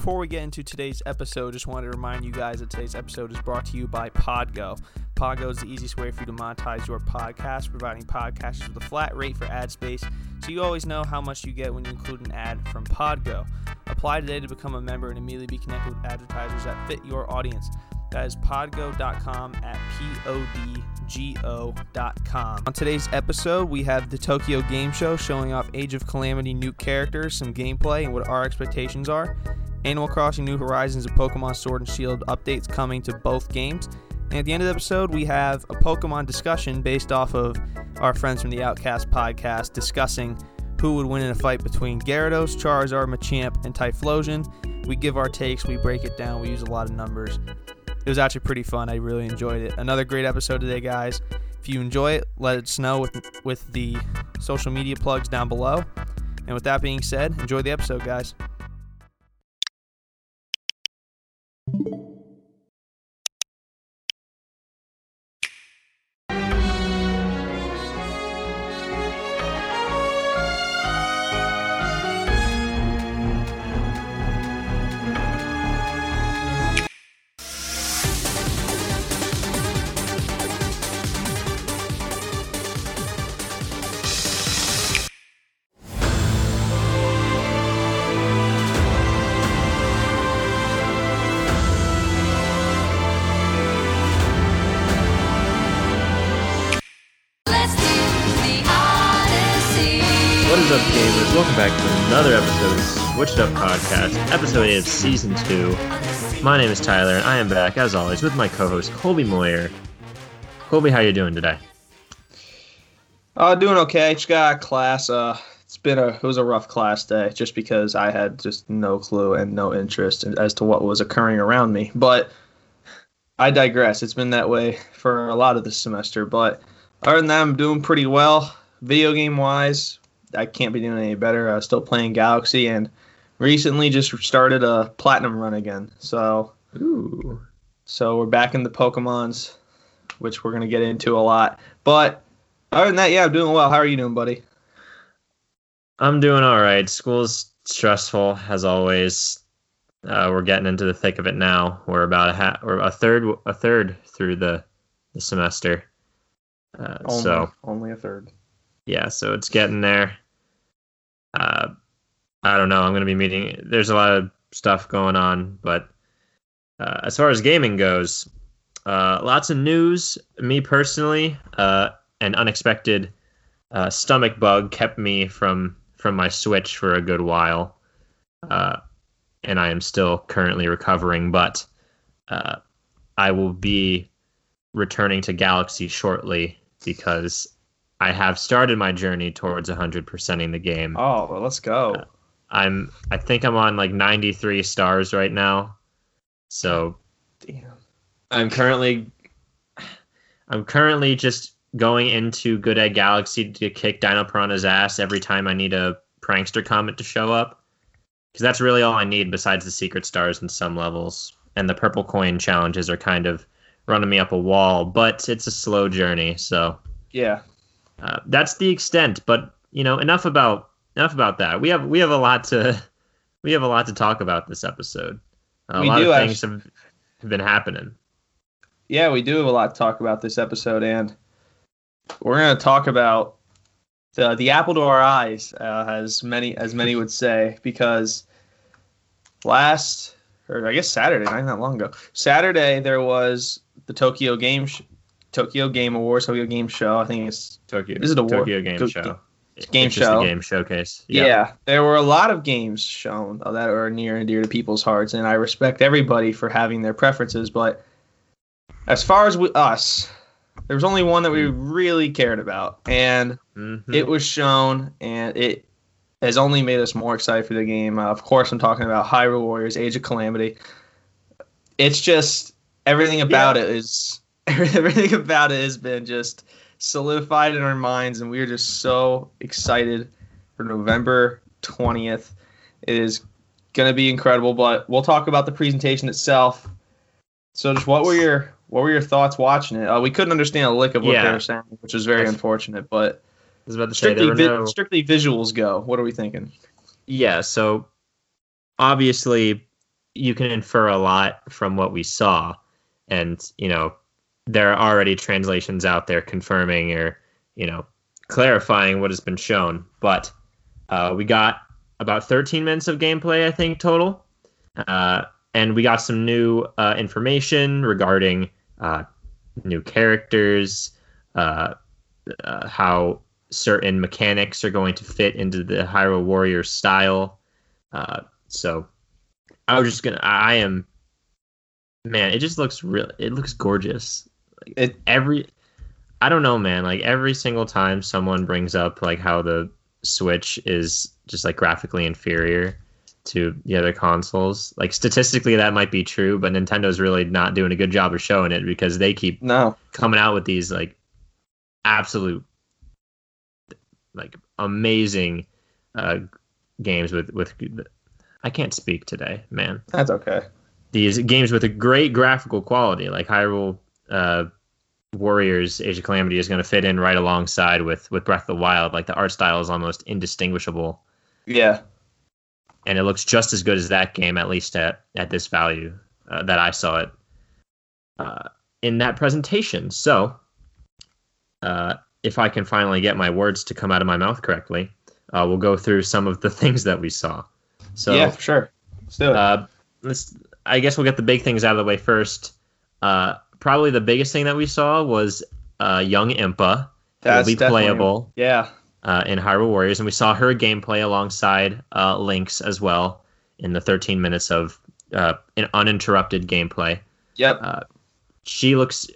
before we get into today's episode, just wanted to remind you guys that today's episode is brought to you by Podgo. Podgo is the easiest way for you to monetize your podcast, providing podcasters with a flat rate for ad space, so you always know how much you get when you include an ad from Podgo. Apply today to become a member and immediately be connected with advertisers that fit your audience. That is podgo.com at podgo.com. On today's episode, we have the Tokyo Game Show showing off Age of Calamity new characters, some gameplay, and what our expectations are. Animal Crossing New Horizons and Pokemon Sword and Shield updates coming to both games. And at the end of the episode, we have a Pokemon discussion based off of our friends from the Outcast podcast discussing who would win in a fight between Gyarados, Charizard, Machamp, and Typhlosion. We give our takes, we break it down, we use a lot of numbers. It was actually pretty fun. I really enjoyed it. Another great episode today, guys. If you enjoy it, let us know with with the social media plugs down below. And with that being said, enjoy the episode, guys. Of Season 2. My name is Tyler, and I am back, as always, with my co-host, Colby Moyer. Colby, how you doing today? Uh, doing okay. Just got class. Uh, it's been a it was a rough class day, just because I had just no clue and no interest as to what was occurring around me. But I digress. It's been that way for a lot of this semester. But other than that, I'm doing pretty well. Video game wise, I can't be doing any better. I'm still playing Galaxy, and recently just started a platinum run again. So Ooh. so we're back in the Pokemons, which we're gonna get into a lot. But other than that, yeah, I'm doing well. How are you doing, buddy? I'm doing all right. School's stressful, as always. Uh, we're getting into the thick of it now. We're about a ha- we're a third a third through the, the semester. Uh, Only, so only a third. yeah, so it's getting there. Uh, I don't know. I'm going to be meeting. There's a lot of stuff going on, but uh, as far as gaming goes, uh, lots of news. Me personally, uh, an unexpected uh, stomach bug kept me from from my Switch for a good while, uh, and I am still currently recovering. But uh, I will be returning to Galaxy shortly because I have started my journey towards 100%ing the game. Oh, well, let's go. I'm I think I'm on like 93 stars right now. So Damn. I'm currently I'm currently just going into Good Egg Galaxy to kick Dino Piranha's ass every time I need a Prankster Comet to show up. Because that's really all I need besides the secret stars in some levels. And the purple coin challenges are kind of running me up a wall, but it's a slow journey, so Yeah. uh, that's the extent. But you know, enough about enough about that. We have we have a lot to we have a lot to talk about this episode. A We lot do of things have, have been happening. Yeah, we do have a lot to talk about this episode, and we're gonna talk about the the apple to our eyes, uh, as many as many would say, because last or I guess Saturday, not that long ago, Saturday there was the Tokyo Game Sh- Tokyo Game Awards, Tokyo Game Show. I think it's Tokyo Is it a Tokyo Game Show. Game it's show. game showcase. Yeah. there were a lot of games shown that are near and dear to people's hearts, and I respect everybody for having their preferences. But as far as we, us, there was only one that we really cared about, and Mhm. it was shown, and it has only made us more excited for the game. Uh, of course, I'm talking about Hyrule Warriors: Age of Calamity. It's just everything about it is everything about it has been just solidified in our minds, and we are just so excited for November 20th. It is going to be incredible, but we'll talk about the presentation itself. So, just what were your what were your thoughts watching it? Uh, we couldn't understand a lick of what they were saying, which was very unfortunate. But I was about to say strictly vi- no. strictly visuals go. What are we thinking? Yeah, so obviously you can infer a lot from what we saw, and you know there are already translations out there confirming or you know clarifying what has been shown. But uh, we got about 13 minutes of gameplay, I think total, uh, and we got some new uh, information regarding uh, new characters, uh, uh, how certain mechanics are going to fit into the Hyrule Warrior style. So I was just gonna. I am, man. It just looks real. It looks gorgeous. It- every. I don't know, man. Like every single time someone brings up like how the Switch is just like graphically inferior to the other consoles. Like statistically, that might be true, but Nintendo's really not doing a good job of showing it because they keep No. coming out with these like absolute like amazing uh games with with I can't speak today, man. That's okay. These games with a great graphical quality, like Hyrule uh Warriors Age of Calamity is going to fit in right alongside with with Breath of the Wild. Like the art style is almost indistinguishable Yeah. and it looks just as good as that game, at least at at this value uh, that I saw it uh, in that presentation. So, uh, if I can finally get my words to come out of my mouth correctly, uh, we'll go through some of the things that we saw. So, yeah, sure. Let's do it. uh, let's. I guess we'll get the big things out of the way first. Uh, probably the biggest thing that we saw was uh, young Impa will be playable Yeah. uh, in Hyrule Warriors, and we saw her gameplay alongside uh, Link's as well in the 13 minutes of uh, an uninterrupted gameplay. Yep. Uh, she looks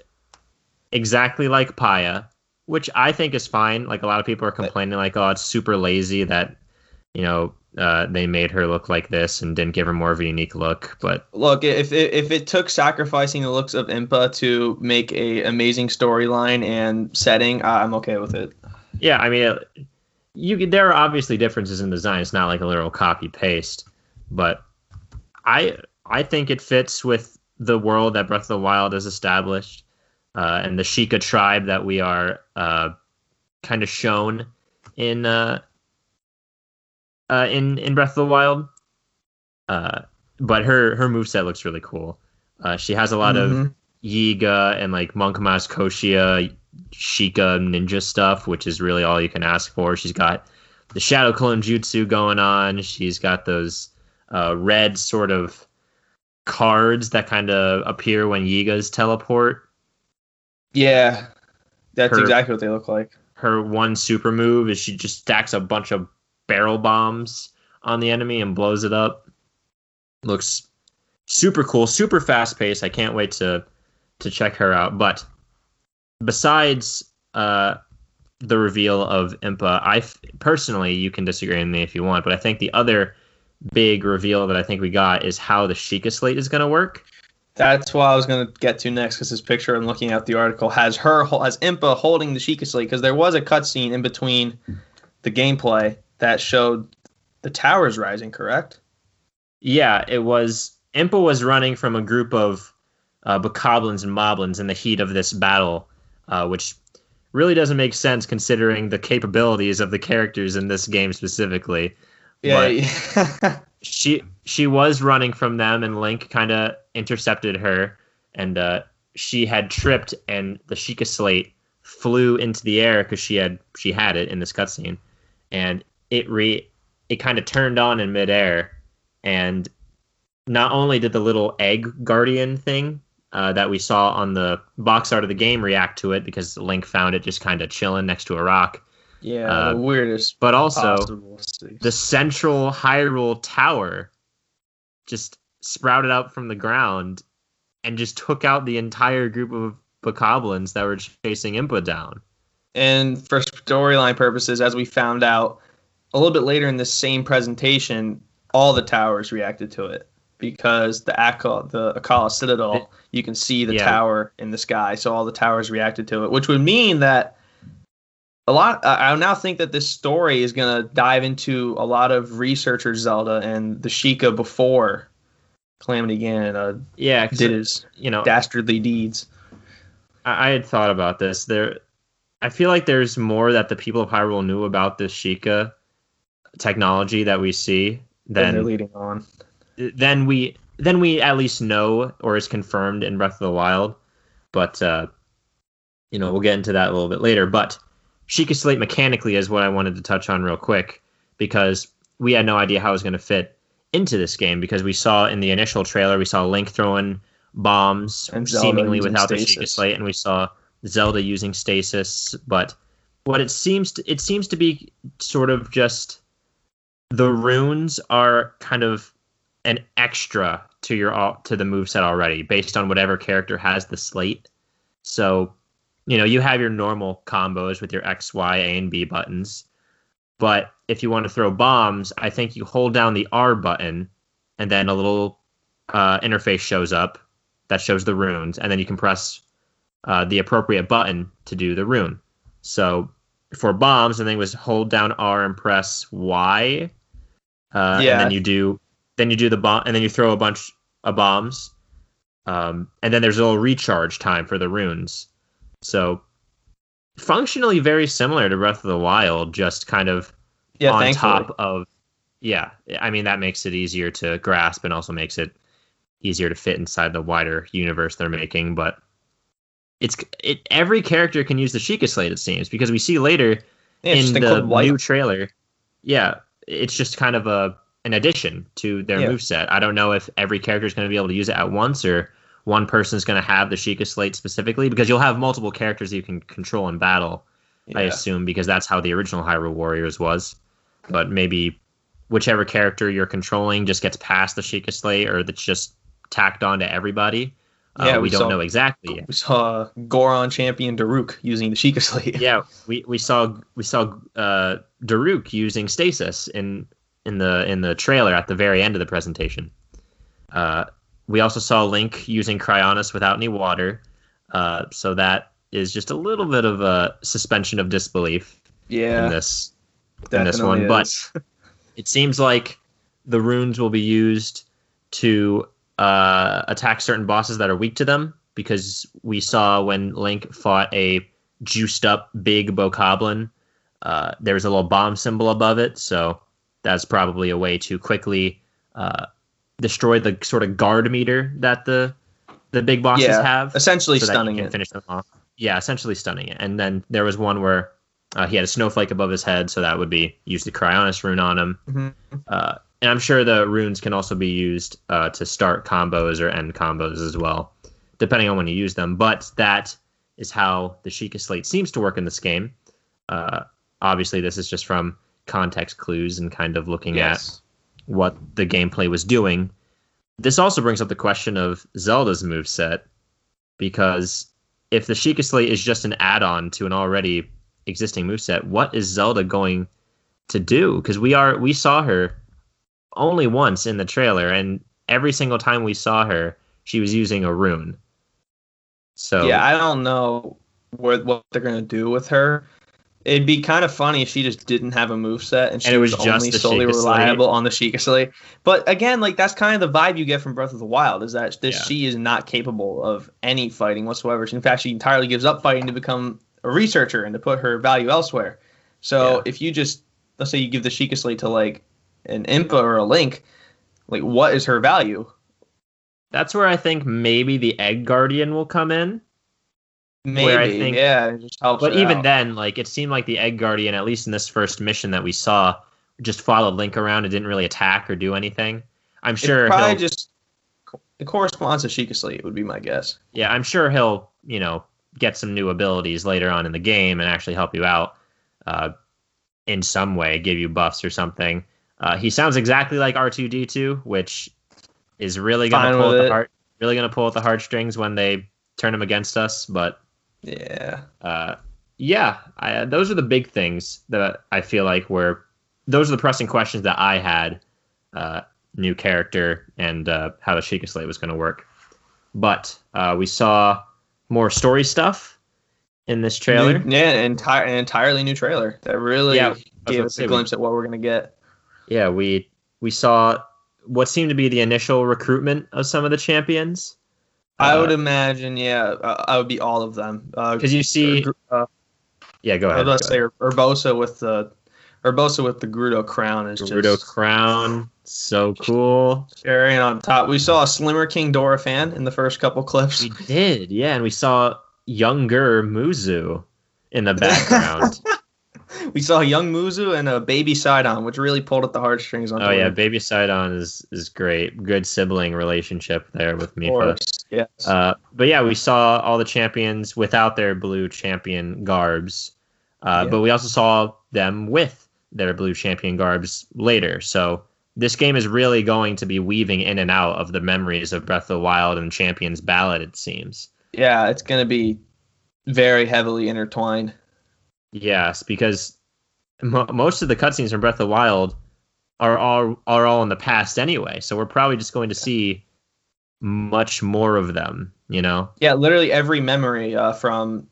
exactly like Paya, which I think is fine. Like a lot of people are complaining, like, "Oh, it's super lazy that you know uh, they made her look like this and didn't give her more of a unique look." But Look, if it, if it took sacrificing the looks of Impa to make a amazing storyline and setting, uh, I'm okay with it. yeah, I mean, you there are obviously differences in design. It's not like a literal copy paste, but I I think it fits with the world that Breath of the Wild has established, uh, and the Sheikah tribe that we are uh, kind of shown in uh, uh, in in Breath of the Wild. Uh, but her her move set looks really cool. Uh, she has a lot of Mhm. Yiga and like Monk Maz Koshia, Sheikah ninja stuff, which is really all you can ask for. She's got the Shadow Clone Jutsu going on. She's got those uh, red sort of cards that kind of appear when Yigas teleport. Yeah. That's Her- exactly what they look like. Her one super move is she just stacks a bunch of barrel bombs on the enemy and blows it up. Looks super cool, super fast paced. I can't wait to to check her out. But besides uh, the reveal of Impa, I f- personally, you can disagree with me if you want, but I think the other big reveal that I think we got is how the Sheikah slate is going to work. That's what I was going to get to next because this picture I'm looking at the article has her, has Impa holding the Sheikah Slate because there was a cutscene in between the gameplay that showed the towers rising, correct? Yeah, it was. Impa was running from a group of uh, bokoblins and moblins in the heat of this battle, uh, which really doesn't make sense considering the capabilities of the characters in this game specifically. Yeah. She she was running from them, and Link kind of intercepted her, and uh, she had tripped, and the Sheikah slate flew into the air because she had she had it in this cutscene, and it re it kind of turned on in midair, and not only did the little egg guardian thing uh, that we saw on the box art of the game react to it because Link found it just kind of chilling next to a rock, yeah, Uh, the weirdest but also the central Hyrule Tower just sprouted up from the ground and just took out the entire group of bokoblins that were chasing Impa down. And for storyline purposes, as we found out a little bit later in this same presentation, all the towers reacted to it because the Akkala, the Akkala Citadel, you can see the Yeah. tower in the sky, so all the towers reacted to it, which would mean that a lot. I now think that this story is going to dive into a lot of researchers Zelda and the Sheikah before Calamity Ganon uh, Yeah, did his you know, dastardly deeds. I, I had thought about this. There, I feel like there's more that the people of Hyrule knew about this Sheikah technology that we see Then they're leading on. then we then we at least know or is confirmed in Breath of the Wild. But uh, you know, we'll get into that a little bit later. But Sheikah Slate mechanically is what I wanted to touch on real quick because we had no idea how it was going to fit into this game because we saw in the initial trailer we saw Link throwing bombs And seemingly without the stasis. Sheikah Slate, and we saw Zelda using stasis. But what it seems to, it seems to be sort of just the runes are kind of an extra to your al- to the moveset already based on whatever character has the slate. So, you know, you have your normal combos with your X, Y, A, and B buttons. But if you want to throw bombs, I think you hold down the R button and then a little uh, interface shows up that shows the runes, and then you can press uh, the appropriate button to do the rune. So for bombs, think it was hold down R and press Y. Uh, Yeah. And then you do, then you do the bomb, and then you throw a bunch of bombs. Um, and then there's a little recharge time for the runes. So functionally very similar to Breath of the Wild, just kind of Yeah, on thankfully. top of yeah i mean that makes it easier to grasp and also makes it easier to fit inside the wider universe they're making but it's it every character can use the Sheikah slate it seems because we see later Yeah, in the new trailer yeah it's just kind of a an addition to their Yeah. moveset i don't know if every character is going to be able to use it at once or one person is going to have the Sheikah slate specifically because you'll have multiple characters you can control in battle I assume, because that's how the original Hyrule Warriors was. But maybe whichever character you're controlling just gets past the Sheikah Slate, or that's just tacked on to everybody. Uh, Yeah, we, we don't saw- know exactly. yet. We saw Goron champion Daruk using the Sheikah Slate. yeah, we, we saw we saw uh, Daruk using stasis in in the in the trailer at the very end of the presentation. Uh, we also saw Link using Cryonis without any water, uh, so that is just a little bit of a suspension of disbelief Yeah, in this in this one, but it seems like the runes will be used to uh, attack certain bosses that are weak to them because we saw when Link fought a juiced up big bokoblin, uh, there was a little bomb symbol above it, so that's probably a way to quickly uh, destroy the sort of guard meter that the the big bosses Yeah, have essentially so stunning it. finish them off. Yeah, essentially stunning it. And then there was one where uh, he had a snowflake above his head, so that would be use the Cryonis rune on him. Mhm. Uh, and I'm sure the runes can also be used uh, to start combos or end combos as well, depending on when you use them. But that is how the Sheikah Slate seems to work in this game. Uh, obviously, this is just from context clues and kind of looking at what the gameplay was doing. This also brings up the question of Zelda's moveset, because if the Sheikah Slate is just an add-on to an already existing moveset, what is Zelda going to do? Because we are we saw her only once in the trailer, and every single time we saw her, she was using a rune. So Yeah, I don't know where, what they're gonna do with her. It'd be kind of funny if she just didn't have a move set and she And it was was, just only solely reliable on the Sheikah Slate. But again, like that's kind of the vibe you get from Breath of the Wild is that this Yeah. she is not capable of any fighting whatsoever. In fact, she entirely gives up fighting to become a researcher and to put her value elsewhere. So Yeah. if you just let's say you give the Sheikah Slate to like an Impa or a Link, like what is her value? that's where I think maybe the Egg Guardian will come in. Maybe, Where I think- yeah, it just helps. But even out. then, like it seemed like the Egg Guardian, at least in this first mission that we saw, just followed Link around and didn't really attack or do anything. I'm sure it probably just it corresponds to Sheikah Slate would be my guess. yeah, I'm sure he'll, you know, get some new abilities later on in the game and actually help you out uh, in some way, give you buffs or something. Uh, he sounds exactly like R2D2, which is really gonna pull at the heart, really gonna pull at the heartstrings when they turn him against us. But Yeah. uh, yeah, I, those are the big things that I feel like were those are the pressing questions that I had. Uh, new character and uh, how the Sheikah Slate was going to work. But uh, we saw more story stuff in this trailer. New- yeah, an entire an entirely new trailer that really Yeah, gave us to a we- glimpse at what we're gonna get. Yeah, we we saw what seemed to be the initial recruitment of some of the champions. I Uh, would imagine, yeah, uh, I would be all of them. Uh, because you see, uh, yeah, go ahead. Let's say Ur- Urbosa with the Urbosa with the Gerudo crown is Gerudo just Crown. So cool. Cherry on top. We saw a slimmer King Dorephan in the first couple clips. We did, yeah, and we saw younger Muzu in the background. We saw a young Muzu and a baby Sidon, which really pulled at the heartstrings on oh yeah, Baby Sidon is is great. Good sibling relationship there with Of Mipha. course. Yes. Uh, but yeah, we saw all the champions without their blue champion garbs, uh, Yeah. but we also saw them with their blue champion garbs later. So this game is really going to be weaving in and out of the memories of Breath of the Wild and Champions Ballad. It seems. yeah, it's going to be very heavily intertwined. Yes, because mo- most of the cutscenes from Breath of the Wild are all are all in the past anyway. So we're probably just going to see much more of them. You know. Yeah, literally every memory uh, from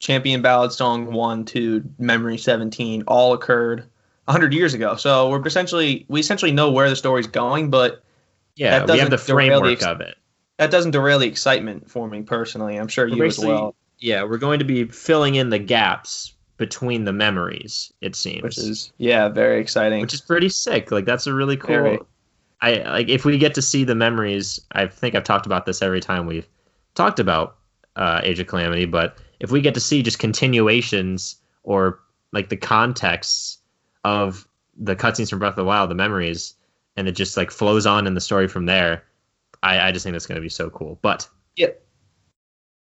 Champion Ballad Song 1 to Memory 17 all occurred 100 years ago. So we're essentially we essentially know where the story's going, but Yeah, we have the the framework ex- of it. that doesn't derail the excitement for me personally. I'm sure We're you as well, Yeah, we're going to be filling in the gaps between the memories. It seems, which is yeah, very exciting. which is pretty sick. Like that's a really cool. Very. I like if we get to see the memories. I think I've talked about this every time we've talked about uh, Age of Calamity, but if we get to see just continuations or like the contexts of the cutscenes from Breath of the Wild, the memories, and it just like flows on in the story from there, I, I just think that's going to be so cool. But Yeah.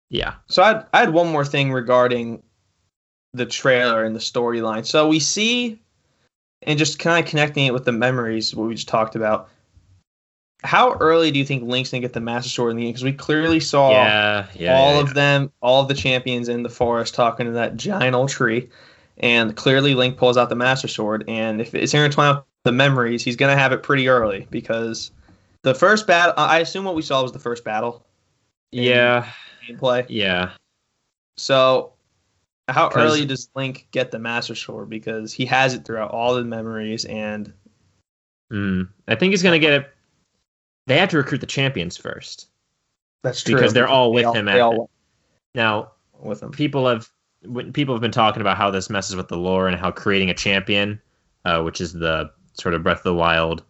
yeah, So I I had one more thing regarding the trailer and the storyline. So we see, and just kind of connecting it with the memories, what we just talked about. How early do you think Link's gonna get the Master Sword in the game? Because we clearly saw yeah, yeah, all yeah, of them, all of the champions in the forest talking to that giant old tree, and clearly Link pulls out the Master Sword. And if it's intertwined with the memories, he's gonna have it pretty early because the first battle. I assume what we saw was the first battle yeah, gameplay. yeah. So, how 'Cause- early does Link get the Master Sword? Because he has it throughout all the memories, and Mm. I think he's gonna get it. They have to recruit the champions first. that's true Because they're all with They all- him They all Now, with him. people have when people have been talking about how this messes with the lore and how creating a champion, uh, which is the sort of Breath of the Wild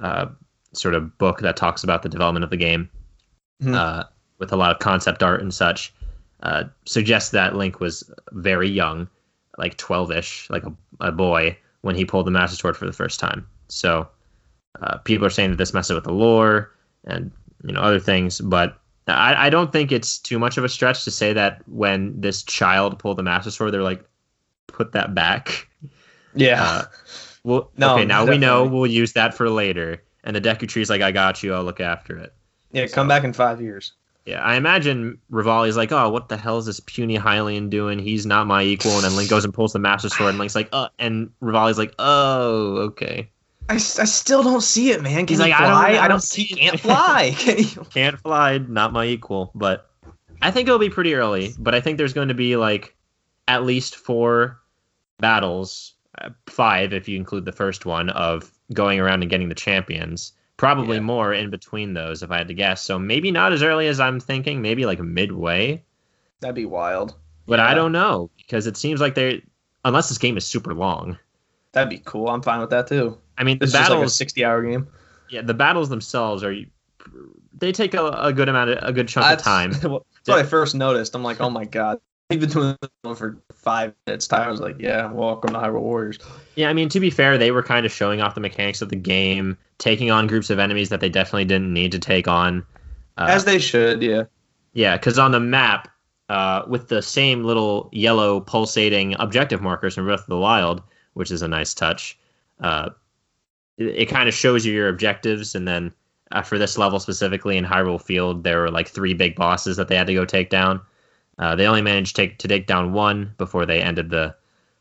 uh, sort of book that talks about the development of the game, Mhm. uh, with a lot of concept art and such, uh, suggests that Link was very young, like 12ish, like a, a boy, when he pulled the Master Sword for the first time. So uh, people are saying that this messes with the lore and you know other things, but I, I don't think it's too much of a stretch to say that when this child pulled the Master Sword, they're like, put that back. Yeah, Uh, well, No, okay, now we know we'll use that for later. And the Deku Tree's like, I got you, I'll look after it. yeah. Come back in five years. Yeah, I imagine Revali's like, oh, what the hell is this puny Hylian doing? He's not my equal. And then Link goes and pulls the Master Sword, and Link's like, uh, and Revali's like, oh, okay. I, I still don't see it, man. Can He's he like, I don't- I don't see can't fly. Can? Can't fly, not my equal. But I think it'll be pretty early. But I think there's going to be like at least four battles, uh, five if you include the first one, of going around and getting the champions. Probably Yeah. more in between those, if I had to guess. So maybe not as early as I'm thinking. Maybe like midway. That'd be wild. But I don't know because it seems like they're unless this game is super long. That'd be cool. I'm fine with that too. I mean, the This is just like a 60 hour game. yeah, the battles themselves are, they take a, a good amount of a good chunk of That's- time. That's what I first noticed. I'm like, oh my god. We've been doing this for five minutes. Tyler was like, yeah, welcome to Hyrule Warriors. Yeah, I mean, to be fair, they were kind of showing off the mechanics of the game, taking on groups of enemies that they definitely didn't need to take on. Uh, As they should, yeah. yeah, because on the map, uh, with the same little yellow pulsating objective markers from Breath of the Wild, which is a nice touch, uh, it, it kind of shows you your objectives. And then uh, for this level specifically in Hyrule Field, there were like three big bosses that they had to go take down. Uh, they only managed to take, to take down one before they ended the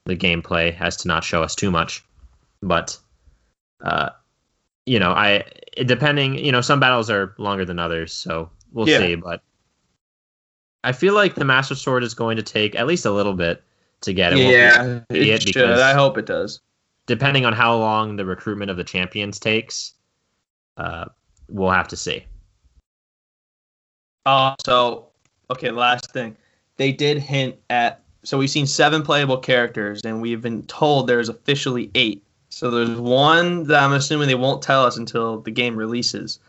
the gameplay as to not show us too much. But uh, you know, I depending, you know, some battles are longer than others, so we'll Yeah. see. But I feel like the Master Sword is going to take at least a little bit to get. It yeah, it it should. I hope it does. depending on how long the recruitment of the champions takes. Uh, we'll have to see. Uh, so, okay, last thing. They did hint at. So we've seen seven playable characters, and we've been told there's officially eight. So there's one that I'm assuming they won't tell us until the game releases.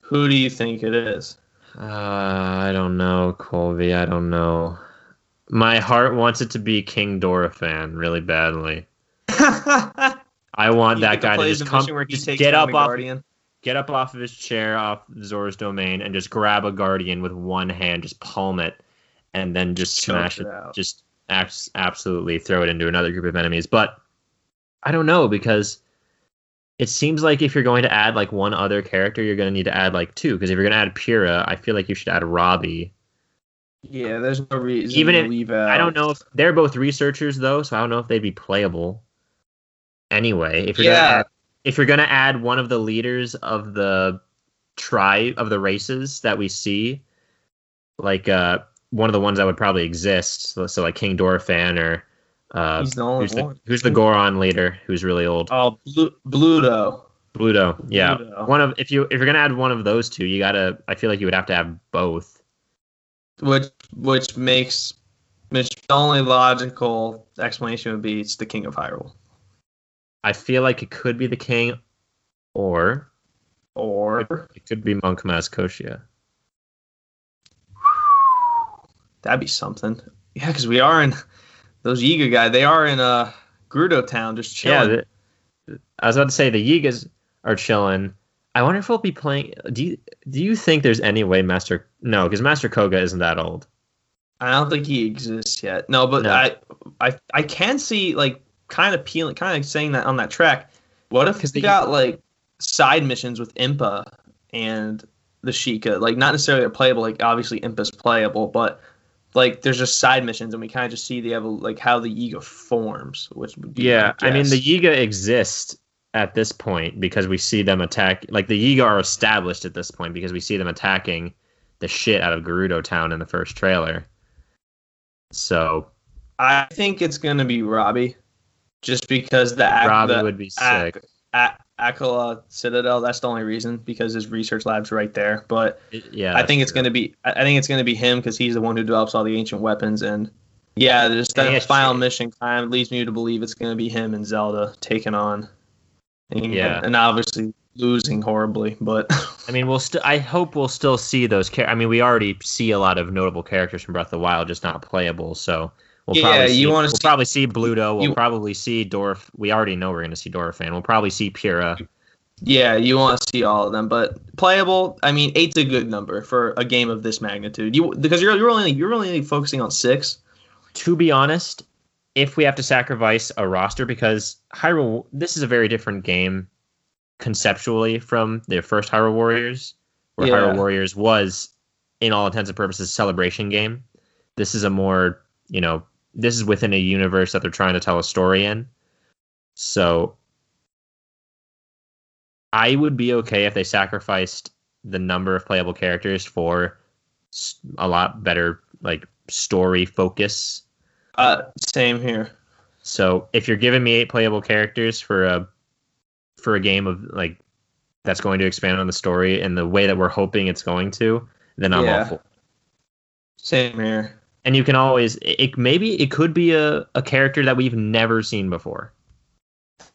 Who do you think it is? Uh, I don't know, Colby. I don't know. My heart wants it to be King Dorephan really badly. I want that guy to just come, just get up off, Guardian. get up off of his chair off Zora's domain and just grab a guardian with one hand, just palm it, and then just Choke smash it it, out. just abs- absolutely throw it into another group of enemies. But I don't know because it seems like if you're going to add like one other character, you're going to need to add like two. Because if you're going to add Purah, I feel like you should add Robbie. Yeah, there's no reason Even to if- leave out. I don't know if they're both researchers though, so I don't know if they'd be playable. Anyway, if you're Yeah. gonna add, if you're gonna add one of the leaders of the tribe of the races that we see, like uh one of the ones that would probably exist, so, so like King Dorephan or uh He's the only who's the, who's the Goron leader who's really old? Oh, Blu- Bludo. Bludo. Yeah. Bludo. One of if you if you're gonna add one of those two, you gotta I feel like you would have to have both. Which which makes which the only logical explanation would be it's the King of Hyrule. I feel like it could be the king or Or it could be Monk Koshia. That'd be something. Yeah, because we are in those Yiga guy. They are in uh Gerudo Town, just chilling. Yeah, the, I was about to say the Yigas are chilling. I wonder if we'll be playing. Do you do you think there's any way Master? No, because Master Kohga isn't that old. I don't think he exists yet. No, but No. I, I, I can see like kind of peeling, kind of saying that on that track. What if 'Cause we the- got like side missions with Impa and the Sheikah? Like not necessarily playable. Like obviously Impa's playable, but like there's just side missions, and we kind of just see the evol- like how the Yiga forms, which would be Yeah, I mean the Yiga exist at this point because we see them attack. Like the Yiga are established at this point because we see them attacking the shit out of Gerudo Town in the first trailer. So I think it's gonna be Robbie, just because the Ak- Robbie the would be sick. A- Akkala Citadel. That's the only reason because his research lab's right there. But yeah, I think it's going to be. I think it's going to be him because he's the one who develops all the ancient weapons, and yeah, just that final mission kind of leads me to believe it's going to be him and Zelda taking on. And, Yeah. and obviously losing horribly, but I mean, we'll still. I hope we'll still see those. Char- I mean, we already see a lot of notable characters from Breath of the Wild, just not playable. So we'll Yeah, probably you see, wanna we'll see- probably see Bludo. We'll you- probably see Dorf. We already know we're going to see Dorephan. We'll probably see Purah. yeah, you want to see all of them. But playable, I mean, eight's a good number for a game of this magnitude. You because you're you're only you're only focusing on six. To be honest, if we have to sacrifice a roster, because Hyrule, this is a very different game conceptually from the first Hyrule Warriors, where Yeah. Hyrule Warriors was, in all intents and purposes, a celebration game. This is a more, you know, this is within a universe that they're trying to tell a story in. So I would be okay if they sacrificed the number of playable characters for a lot better like story focus. Uh, same here. So if you're giving me eight playable characters for a for a game of like that's going to expand on the story in the way that we're hoping it's going to, then I'm all Yeah. for. Same here. And you can always it, maybe it could be a, a character that we've never seen before.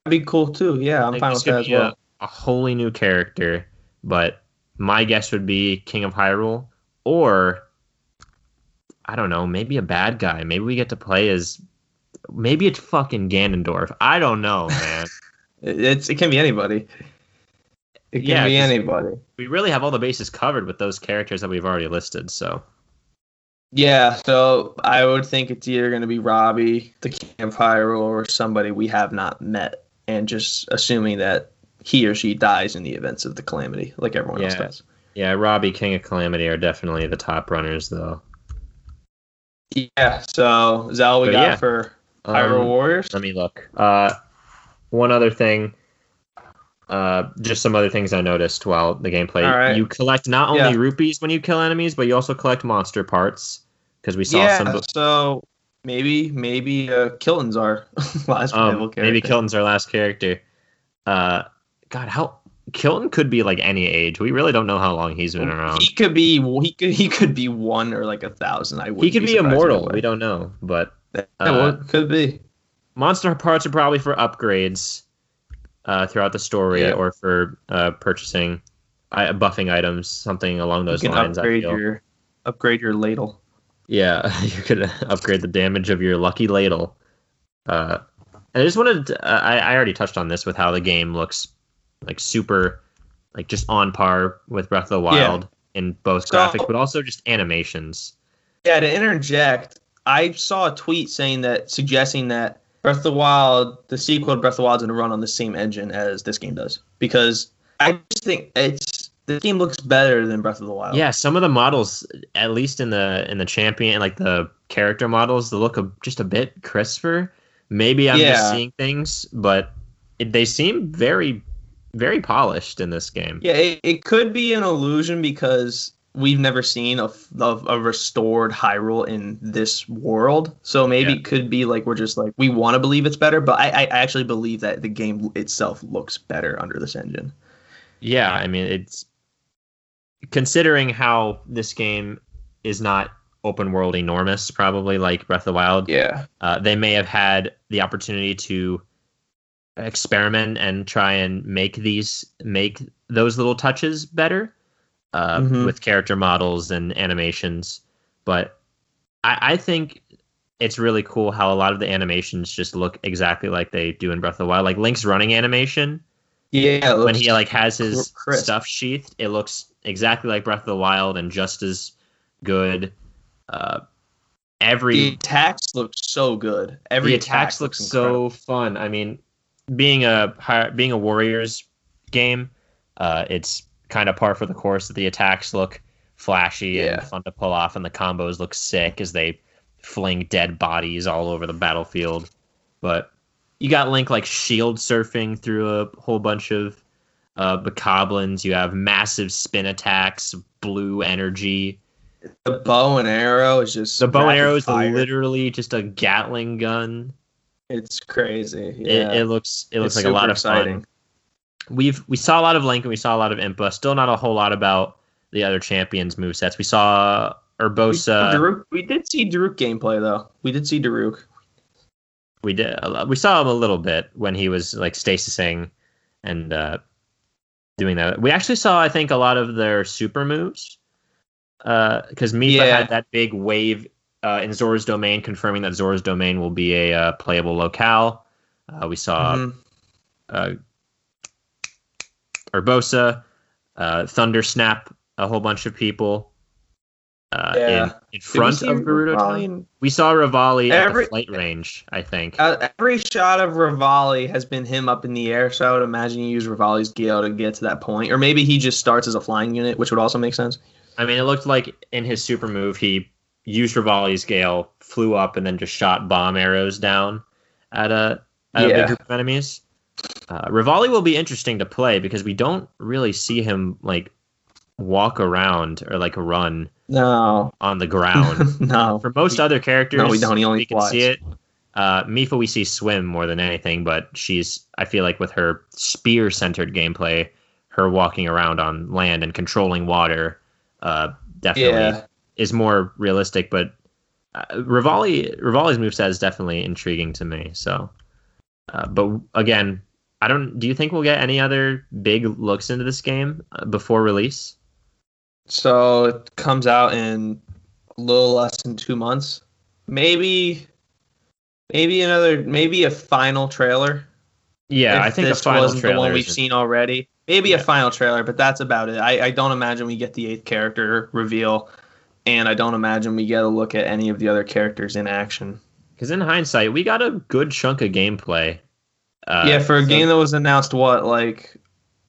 That'd be cool too. Yeah, I'm Like, fine with that as be a- well. A, wholly new character, but my guess would be King of Hyrule or I don't know, maybe a bad guy. Maybe we get to play as maybe it's fucking Ganondorf. I don't know, man. It- It's it can be anybody. It can Yeah, be anybody. we really have all the bases covered with those characters that we've already listed. So Yeah, so I would think it's either going to be Robbie, the campfire, or somebody we have not met, and just assuming that he or she dies in the events of the calamity, like everyone else Yeah. does. yeah, Robbie, King of Calamity are definitely the top runners, though. Yeah, so is that all we But got yeah. for Hyrule Um, Warriors? Let me look. Uh, one other thing. Uh, just some other things I noticed while the gameplay. Right. You collect not only Yeah. rupees when you kill enemies, but you also collect monster parts because we saw yeah, some. so maybe maybe uh, Kilton's our last Um, character. maybe Kilton's our last character. Uh, God, how Kilton could be like any age. We really don't know how long he's been around. He could be he could he could be one or like a thousand. I would. He could be immortal. We don't know, but uh, would- could be. monster parts are probably for upgrades. Uh, throughout the story Yeah. or for uh, purchasing uh, buffing items, something along those you can lines. Upgrade your upgrade your ladle. Yeah, you could upgrade the damage of your lucky ladle. Uh, and I just wanted to, I, I already touched on this with how the game looks like super, like just on par with Breath of the Wild in both So- graphics, but also just animations. Yeah, to interject, I saw a tweet saying that suggesting that Breath of the Wild, the sequel to Breath of the Wild, is going to run on the same engine as this game does because I just think it's this game looks better than Breath of the Wild. Yeah, some of the models, at least in the in the champion, like the character models, they look a, just a bit crisper. Maybe I'm just seeing things, but it, they seem very, very polished in this game. Yeah, it, it could be an illusion because we've never seen a, of a restored Hyrule in this world. So maybe Yeah. it could be like we're just like we want to believe it's better, but I, I actually believe that the game itself looks better under this engine. Yeah, I mean it's considering how this game is not open world enormous, probably like Breath of the Wild. Yeah. Uh, they may have had the opportunity to experiment and try and make these make those little touches better uh, Mhm. with character models and animations. But I, I think it's really cool how a lot of the animations just look exactly like they do in Breath of the Wild. Like Link's running animation Yeah. when he like has his crisp. stuff sheathed, it looks exactly like Breath of the Wild and just as good. Uh, the every attacks look so good. Every the attacks attack look looks so fun. I mean, being a being a Warriors game, uh, it's kind of par for the course that the attacks look flashy Yeah. and fun to pull off, and the combos look sick as they fling dead bodies all over the battlefield. But you got Link like shield surfing through a whole bunch of uh, bokoblins. You have massive spin attacks, blue energy. The bow and arrow is just The bow and arrow is fire. literally just a Gatling gun. It's crazy. Yeah. It, it looks it looks It's like a lot of exciting. fun. We've we saw a lot of Link and we saw a lot of Impa. Still not a whole lot about the other champions movesets. We saw We, Daruk, we did see Daruk gameplay though. We did see Daruk. We did we saw him a little bit when he was like stasising and uh, doing that. We actually saw I think a lot of their super moves because Mipha Yeah. had that big wave uh, in Zora's domain, confirming that Zora's domain will be a uh, playable locale. Uh, we saw Mhm. Uh, Urbosa, uh, Thunder Snap, a whole bunch of people uh, Yeah. in, in front of Gerudo Town. Revali? We saw Revali at Every- the flight range, I think. Uh, every shot of Revali has been him up in the air, so I would imagine you use Revali's gale to get to that point, or maybe he just starts as a flying unit, which would also make sense. I mean, it looked like in his super move, he used Revali's Gale, flew up, and then just shot bomb arrows down at a, at a big group of enemies. Uh, Revali will be interesting to play because we don't really see him like walk around or like run No, on the ground. no. For most other characters, No, we don't. He only we can see it. Uh, Mipha, we see swim more than anything, but she's, I feel like, with her spear centered gameplay, her walking around on land and controlling water uh, definitely Yeah, is more realistic. But uh, Revali, Revali's moveset is definitely intriguing to me. So, uh, but again, I don't. Do you think we'll get any other big looks into this game uh, before release? so it comes out in a little less than two months. Maybe, maybe another, maybe a final trailer. Yeah, if I think a this final wasn't trailer. the one we've seen already. Maybe Yeah. a final trailer, but that's about it. I, I don't imagine we get the eighth character reveal, and I don't imagine we get a look at any of the other characters in action. Because in hindsight, we got a good chunk of gameplay. Uh, yeah, for a so- game that was announced what like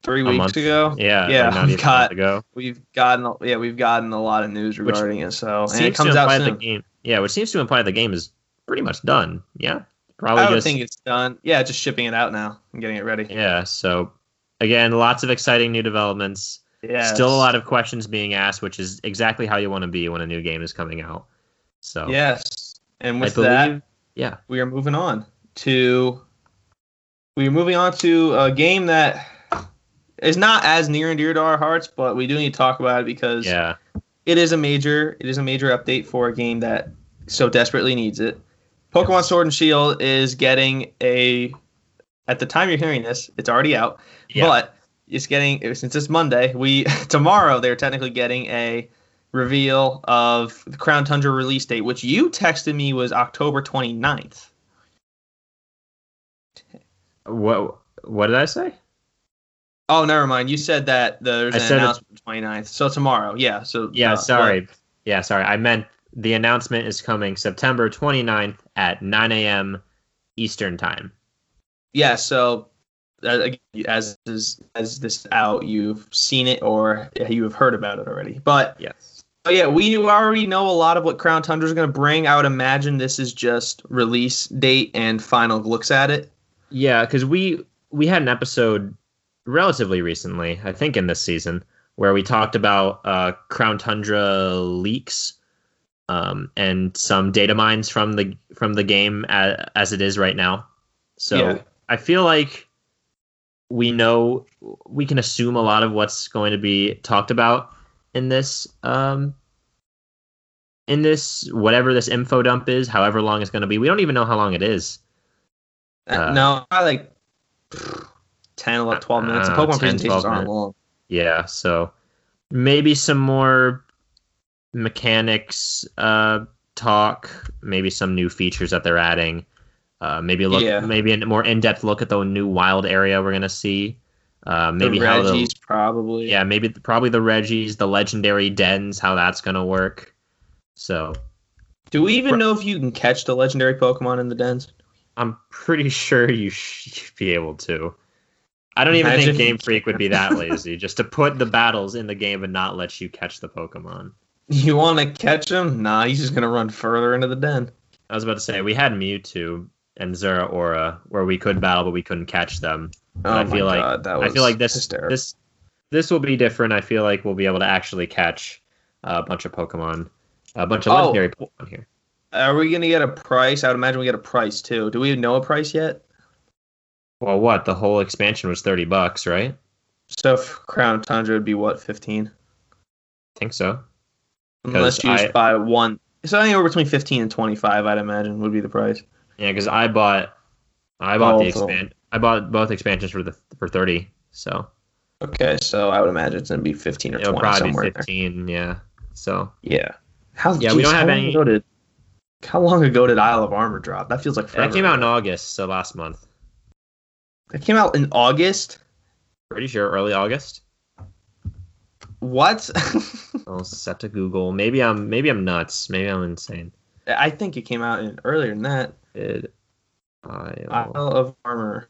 three weeks month. ago. Yeah, Yeah, we've got- ago. We've gotten yeah we've gotten a lot of news Which regarding it. So and it comes out soon. the game. Yeah, which seems to imply the game is pretty much done. Yeah, probably I just think it's done. Yeah, just shipping it out now and getting it ready. yeah. So again, lots of exciting new developments. Yeah, Still a lot of questions being asked, which is exactly how you want to be when a new game is coming out. So Yes, and I with believe, that, yeah, we are moving on to we are moving on to a game that is not as near and dear to our hearts, but we do need to talk about it because yeah, it is a major it is a major update for a game that so desperately needs it. Pokemon. Sword and Shield is getting a at the time you're hearing this, it's already out. Yeah. But it's getting since it's Monday. We tomorrow they're technically getting a reveal of the Crown Tundra release date, which you texted me was October 29th. What what did I say? Oh, never mind. You said that there's I an said it's- 29th. So tomorrow, yeah. So Yeah, uh, sorry. Yeah, sorry. I meant the announcement is coming September 29th at 9 a.m. Eastern time. Yeah, so uh, as as as this out, you've seen it or you have heard about it already. But Yes. oh yeah, we already know a lot of what Crown Tundra is going to bring. I would imagine this is just release date and final looks at it. Yeah, because we we had an episode relatively recently, I think in this season, where we talked about uh, Crown Tundra leaks um, and some data mines from the from the game as, as it is right now. So Yeah. I feel like we know we can assume a lot of what's going to be talked about in this um, in this whatever this info dump is, however long it's going to be. We don't even know how long it is. Uh, no, I like 10, 11, 12 minutes. The Uh, Pokemon 10, presentations 12 aren't long. Yeah, so maybe some more mechanics uh, talk, maybe some new features that they're adding. Uh, maybe look, Yeah. maybe a more in-depth look at the new wild area we're gonna see. Uh, maybe the how the Regis probably. yeah, maybe probably the Regis, the legendary dens, how that's gonna work. So Do we even know if you can catch the legendary Pokemon in the dens? I'm pretty sure you should be able to. I don't even Imagine- think Game Freak would be that lazy just to put the battles in the game and not let you catch the Pokemon. You want to catch him? Nah, he's just gonna run further into the den. I was about to say we had Mewtwo and Zeraora where we could battle but we couldn't catch them. Oh I my feel like- god, that I feel like this hysterical. this this will be different. I feel like we'll be able to actually catch a bunch of Pokemon, a bunch of Oh. legendary Pokemon here. Are we gonna get a price? I would imagine we get a price too. Do we know a price yet? Well, what the whole expansion was thirty bucks, right? So if Crown Tundra would be what, fifteen? I think so. Unless you I- just buy one. So anywhere between fifteen and twenty-five, I'd imagine would be the price. Yeah, because I bought I bought the expand I bought both expansions for the for thirty. So Okay, so I would imagine it's gonna be fifteen or it'll twenty probably somewhere. be in there. fifteen. Yeah. So Yeah. How? Yeah, we don't have any- how long ago did Isle of Armor drop? That feels like forever. that came out in. August, so last month. That came out in August. Pretty sure early August. What? I'll set to Google. Maybe I'm maybe I'm nuts. Maybe I'm insane. I think it came out in earlier than that. Did I? Isle of Armor.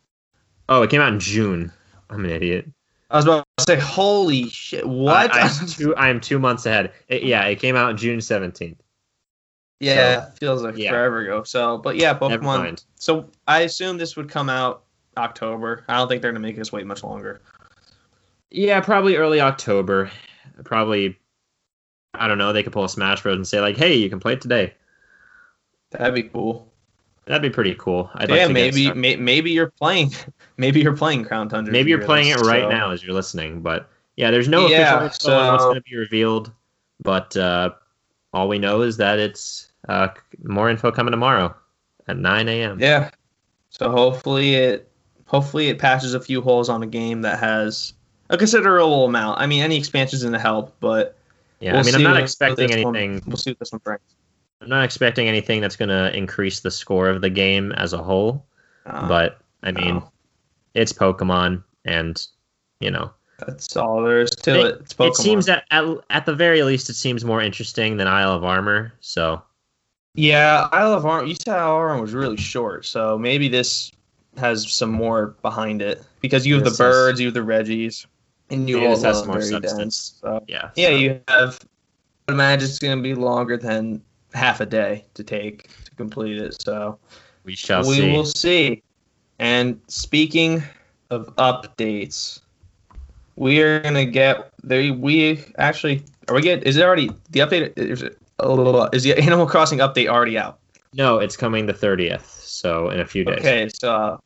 Oh, it came out in June. I'm an idiot. I was about to say, holy shit! What? I, I'm two. I am two months ahead. It, yeah, it came out June 17th. Yeah, it feels like yeah. forever ago. So, but yeah, Pokemon. So I assume this would come out October. I don't think they're gonna make us wait much longer. Yeah, probably early October. Probably. I don't know. They could pull a Smash Bros. and say like, "Hey, you can play it today." That'd be cool. That'd be pretty cool. I'd yeah, like to maybe may, maybe you're playing, maybe you're playing Crown Tundra. maybe you're playing it right so- now as you're listening. But yeah, there's no Yeah, official on what's going to be revealed. But uh, all we know is that it's uh, more info coming tomorrow at 9 a.m. Yeah. So hopefully it hopefully it patches a few holes on a game that has a considerable amount. I mean, any expansions in the help, but Yeah, we'll I mean, I'm not expecting this one- anything. we'll see what this one brings. I'm not expecting anything that's going to increase the score of the game as a whole. Uh, but I mean, no. it's Pokemon, and you know, that's all there is to It- it. It's Pokemon. it seems that at, at the very least, it seems more interesting than Isle of Armor. So Yeah, Isle of Armor. You said Isle of Armor was really short, so maybe this has some more behind it because you have the birds, you have the Regis, and you all love more substance. dense. So. yeah, Yeah, so you have. I imagine it's going to be longer than half a day to take to complete it. So we shall we see. will see. And speaking of updates, we are going to get they we actually are we get is it already the update is it is the Animal Crossing update already out? No, it's coming the 30th, so in a few days. Okay, so uh,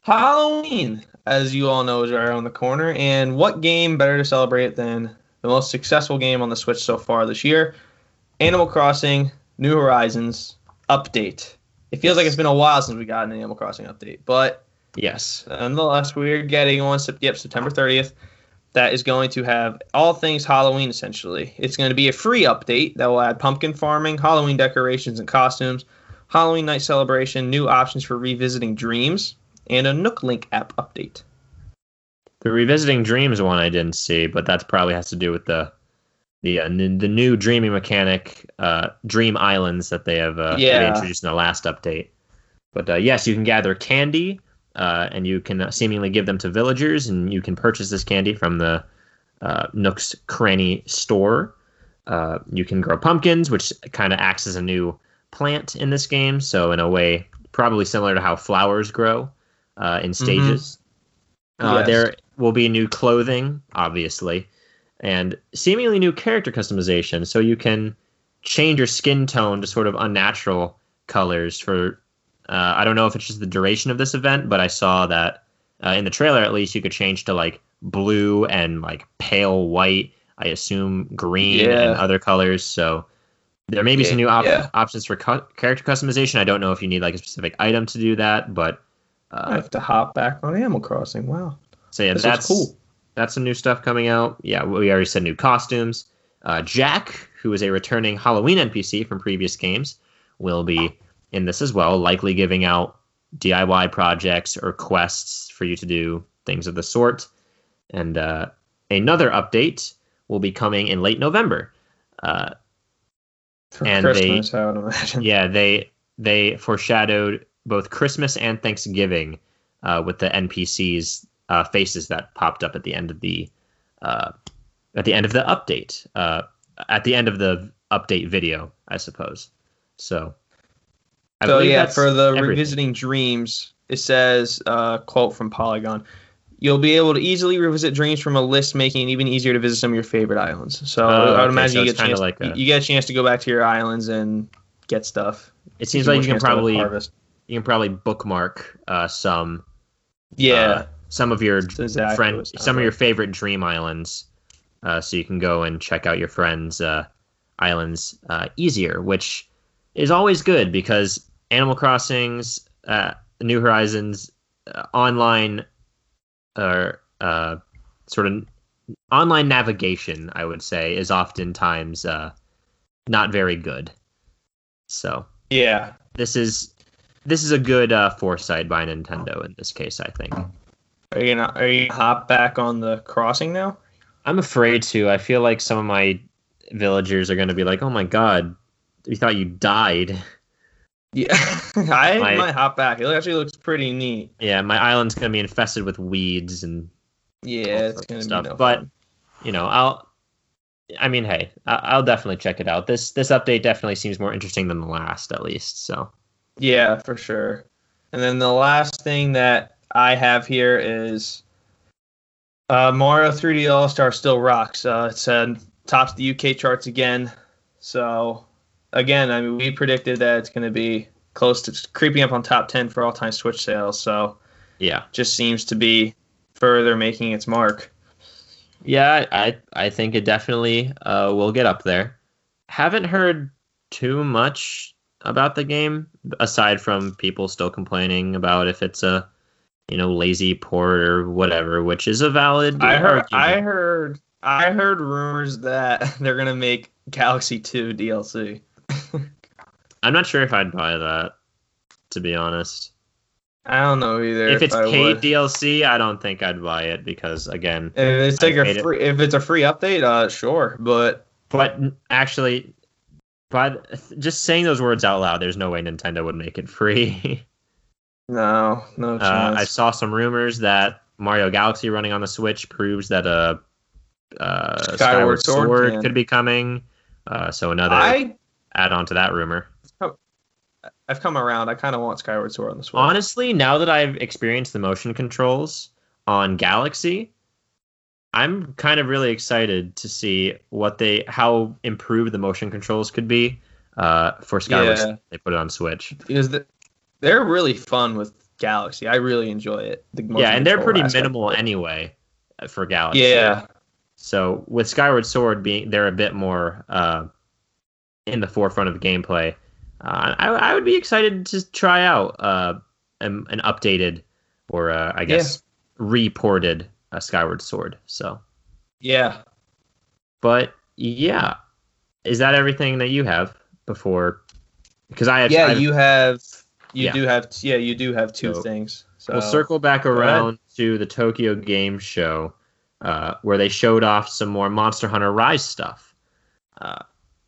Halloween, as you all know, is right around the corner. And what game better to celebrate than the most successful game on the Switch so far this year? Animal Crossing New Horizons update. It feels like it's been a while since we got an Animal Crossing update, but Yes. Nonetheless, we're getting on Sep- yep September 30th. That is going to have all things Halloween essentially. It's going to be a free update that will add pumpkin farming, Halloween decorations and costumes, Halloween night celebration, new options for revisiting dreams, and a Nook Link app update. The revisiting dreams one I didn't see, but that probably has to do with the the uh, n- the new dreaming mechanic, uh, Dream Islands that they have uh, Yeah. introduced in the last update. But uh, yes, you can gather candy, uh, and you can seemingly give them to villagers, and you can purchase this candy from the uh, Nook's Cranny store. Uh, you can grow pumpkins, which kind of acts as a new plant in this game. So in a way, probably similar to how flowers grow uh, in stages. Uh, Yes. There will be new clothing, obviously, and seemingly new character customization. So you can change your skin tone to sort of unnatural colors for. Uh, I don't know if it's just the duration of this event, but I saw that uh, in the trailer at least you could change to like blue and like pale white. I assume green Yeah. and other colors. So there may be some new op- Yeah. options for cu- character customization. I don't know if you need like a specific item to do that, but I uh, have to hop back on Animal Crossing. Wow. so yeah, This that's cool. That's some new stuff coming out. Yeah, we already said new costumes. Uh, Jack, who is a returning Halloween NPC from previous games, will be in this as well, likely giving out DIY projects or quests for you to do things of the sort. And uh, another update will be coming in late November. Uh, For And they- I would imagine. yeah, they they foreshadowed both Christmas and Thanksgiving uh, with the NPCs uh, faces that popped up at the end of the uh, at the end of the update, uh, at the end of the update video, I suppose. So, I so yeah, for the everything. revisiting dreams, it says uh, quote from Polygon. You'll be able to easily revisit dreams from a list, making it even easier to visit some of your favorite islands. So Oh, I would okay, imagine so you get a chance. like a- you get a chance to go back to your islands and get stuff. It seems like you can like, probably you can probably bookmark uh, some Yeah, uh, some of your exactly friend what it sounds some of your favorite dream islands uh, so you can go and check out your friends uh, islands uh, easier which is always good because animal crossings uh, new horizons uh, online or uh, sort of online navigation i would say is oftentimes uh, not very good so yeah. this is this is a good uh, foresight by nintendo in this case i think Are you gonna are you gonna hop back on the crossing now? I'm afraid to. I feel like some of my villagers are going to be like, "Oh my god, we thought you died." Yeah, I My- might hop back. It actually looks pretty neat. Yeah, my island's going to be infested with weeds and Yeah, it's gonna of be stuff. no but fun. you know, I'll. I mean, hey, I'll definitely check it out. This this update definitely seems more interesting than the last, at least. So Yeah, for sure. And then the last thing that I have here is uh, Mario 3D All Star still rocks. Uh, it said tops the UK charts again. So again, I mean, we predicted that it's going to be close to creeping up on top 10 for all time Switch sales. So yeah, just seems to be further making its mark. yeah, I I think it definitely uh, will get up there. Haven't heard too much about the game aside from people still complaining about if it's a you know lazy port or whatever, which is a valid. I heard, argument. I heard, I heard rumors that they're going to make Galaxy 2 DLC. I'm not sure if I'd buy that, to be honest. I don't know either. if it's I paid would. DLC, I don't think I'd buy it because again, If it's like a hate it. free, if it's a free update, uh, sure. But but actually, but just saying those words out loud, there's no way Nintendo would make it free. no, no uh. I saw some rumors that Mario Galaxy running on the Switch proves that a uh, Skyward, Skyward Sword, Sword could be coming. Uh, so another I add on to that rumor. I've come around. I kind of want Skyward Sword on the Switch. Honestly, now that I've experienced the motion controls on Galaxy, I'm kind of really excited to see what they how improved the motion controls could be uh, for Skyward. Yeah. Sword. They put it on Switch. because the, they're really fun with Galaxy. I really enjoy it. The yeah, and they're pretty aspect. minimal anyway uh, for Galaxy. Yeah, So with Skyward Sword being they're a bit more uh, in the forefront of gameplay, uh, I, I would be excited to try out uh, an, an updated or uh, I guess reported uh, Skyward Sword. So, Yeah. but yeah, is that everything that you have before? Because I have, Yeah, I have- you have. You Yeah. do have. Yeah, you do have two So, things. So We'll circle back around to the Tokyo Game Show, uh, where they showed off some more Monster Hunter Rise stuff.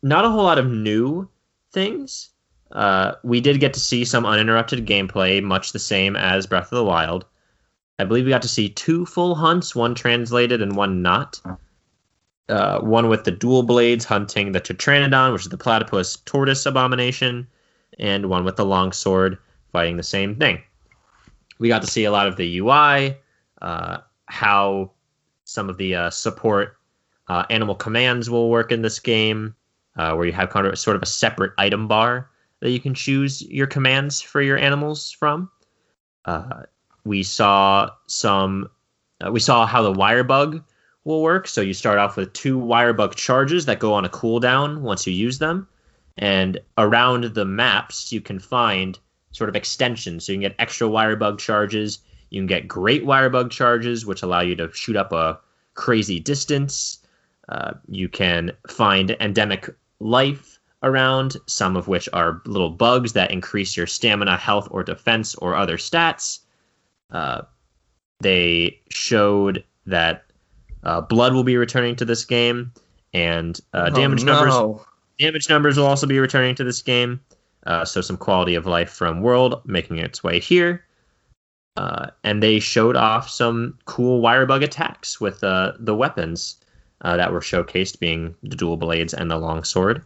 Not a whole lot of new things. Uh, we did get to see some uninterrupted gameplay, much the same as Breath of the Wild. I believe we got to see two full hunts, one translated and one not. Uh, one with the dual blades hunting the Tetranodon, which is the platypus tortoise abomination, and one with the long sword fighting the same thing we got to see a lot of the UI, uh, how some of the uh, support uh, animal commands will work in this game, uh, where you have kind of sort of a separate item bar that you can choose your commands for your animals from. Uh, we saw some, uh, we saw how the wire bug will work. So you start off with two wire bug charges that go on a cooldown once you use them, and around the maps you can find sort of extensions. So you can get extra wire bug charges. You can get great wire bug charges, which allow you to shoot up a crazy distance. Uh, you can find endemic life around, some of which are little bugs that increase your stamina, health, or defense, or other stats. Uh, they showed that uh, blood will be returning to this game, and uh, Oh, damage numbers damage numbers will also be returning to this game. Uh, so some quality of life from World making its way here. Uh, and they showed off some cool wire bug attacks with uh, the weapons uh, that were showcased, being the dual blades and the long sword.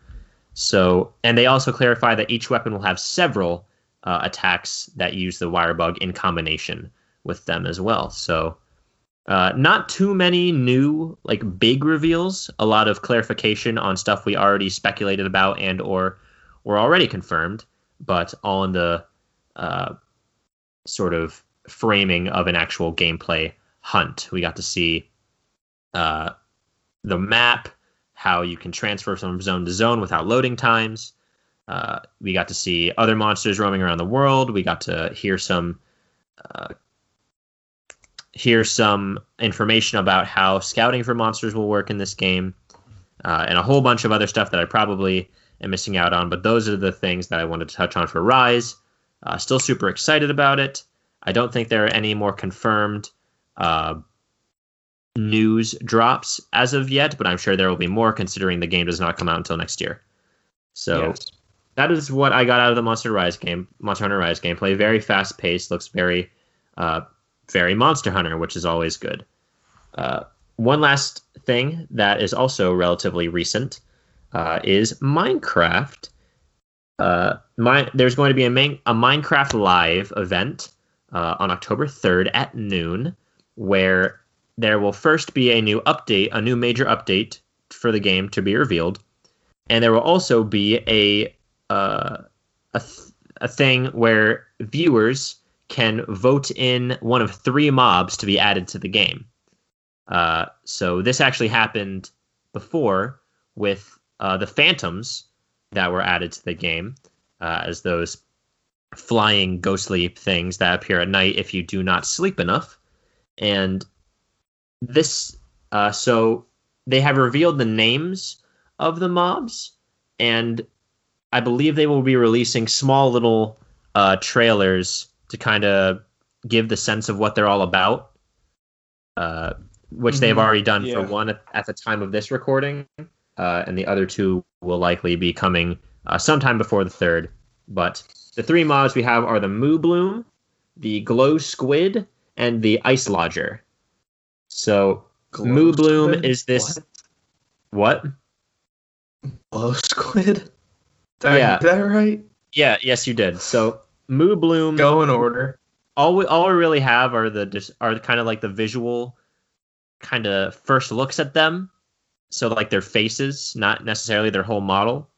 So, and they also clarify that each weapon will have several uh, attacks that use the wire bug in combination with them as well. So, uh, not too many new like big reveals. A lot of clarification on stuff we already speculated about and or were already confirmed, but all in the uh, sort of framing of an actual gameplay hunt. We got to see uh, the map, how you can transfer from zone to zone without loading times. Uh, we got to see other monsters roaming around the world. We got to hear some uh, hear some information about how scouting for monsters will work in this game, uh, and a whole bunch of other stuff that I probably am missing out on. But those are the things that I wanted to touch on for Rise. Uh, still super excited about it. I don't think there are any more confirmed uh, news drops as of yet, but I'm sure there will be more considering the game does not come out until next year. So Yes. that is what I got out of the Monster Rise game, Monster Hunter Rise gameplay. Very fast paced, looks very, uh, very Monster Hunter, which is always good. Uh, one last thing that is also relatively recent uh, is Minecraft. Uh, my, there's going to be a, main, a Minecraft Live event uh, on October 3rd at noon, where there will first be a new update, a new major update for the game to be revealed, and there will also be a uh, a, th- a thing where viewers can vote in one of three mobs to be added to the game. Uh, so this actually happened before with uh, the phantoms that were added to the game uh, as those flying ghostly things that appear at night if you do not sleep enough. And this, uh, so they have revealed the names of the mobs, and I believe they will be releasing small little uh, trailers to kind of give the sense of what they're all about, uh, which they've Mhm. already done for one at, at the time of this recording, uh, and the other two will likely be coming uh, sometime before the third. But the three mobs we have are the Moobloom, the Glow Squid, and the Iceologer. So Moobloom is this What? what? Glow squid? Did I Yeah. get that right? Yeah, yes, you did. So Moobloom. Go in order. All we all we really have are the are kind of like the visual, kind of first looks at them. So like their faces, not necessarily their whole model,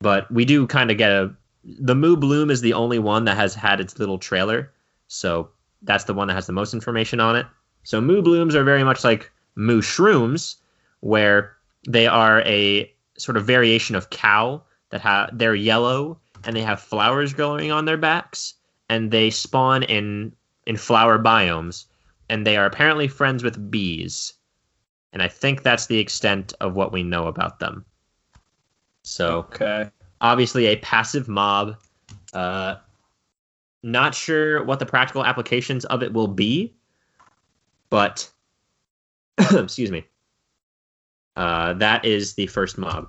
but we do kind of get a. The Moobloom is the only one that has had its little trailer, so that's the one that has the most information on it. So Mooblooms are very much like Mooshrooms, where they are a sort of variation of cow that have they're yellow and they have flowers growing on their backs and they spawn in in flower biomes, and they are apparently friends with bees. And I think that's the extent of what we know about them. So Okay. obviously a passive mob. Uh, not sure what the practical applications of it will be, but excuse me. Uh, that is the first mob.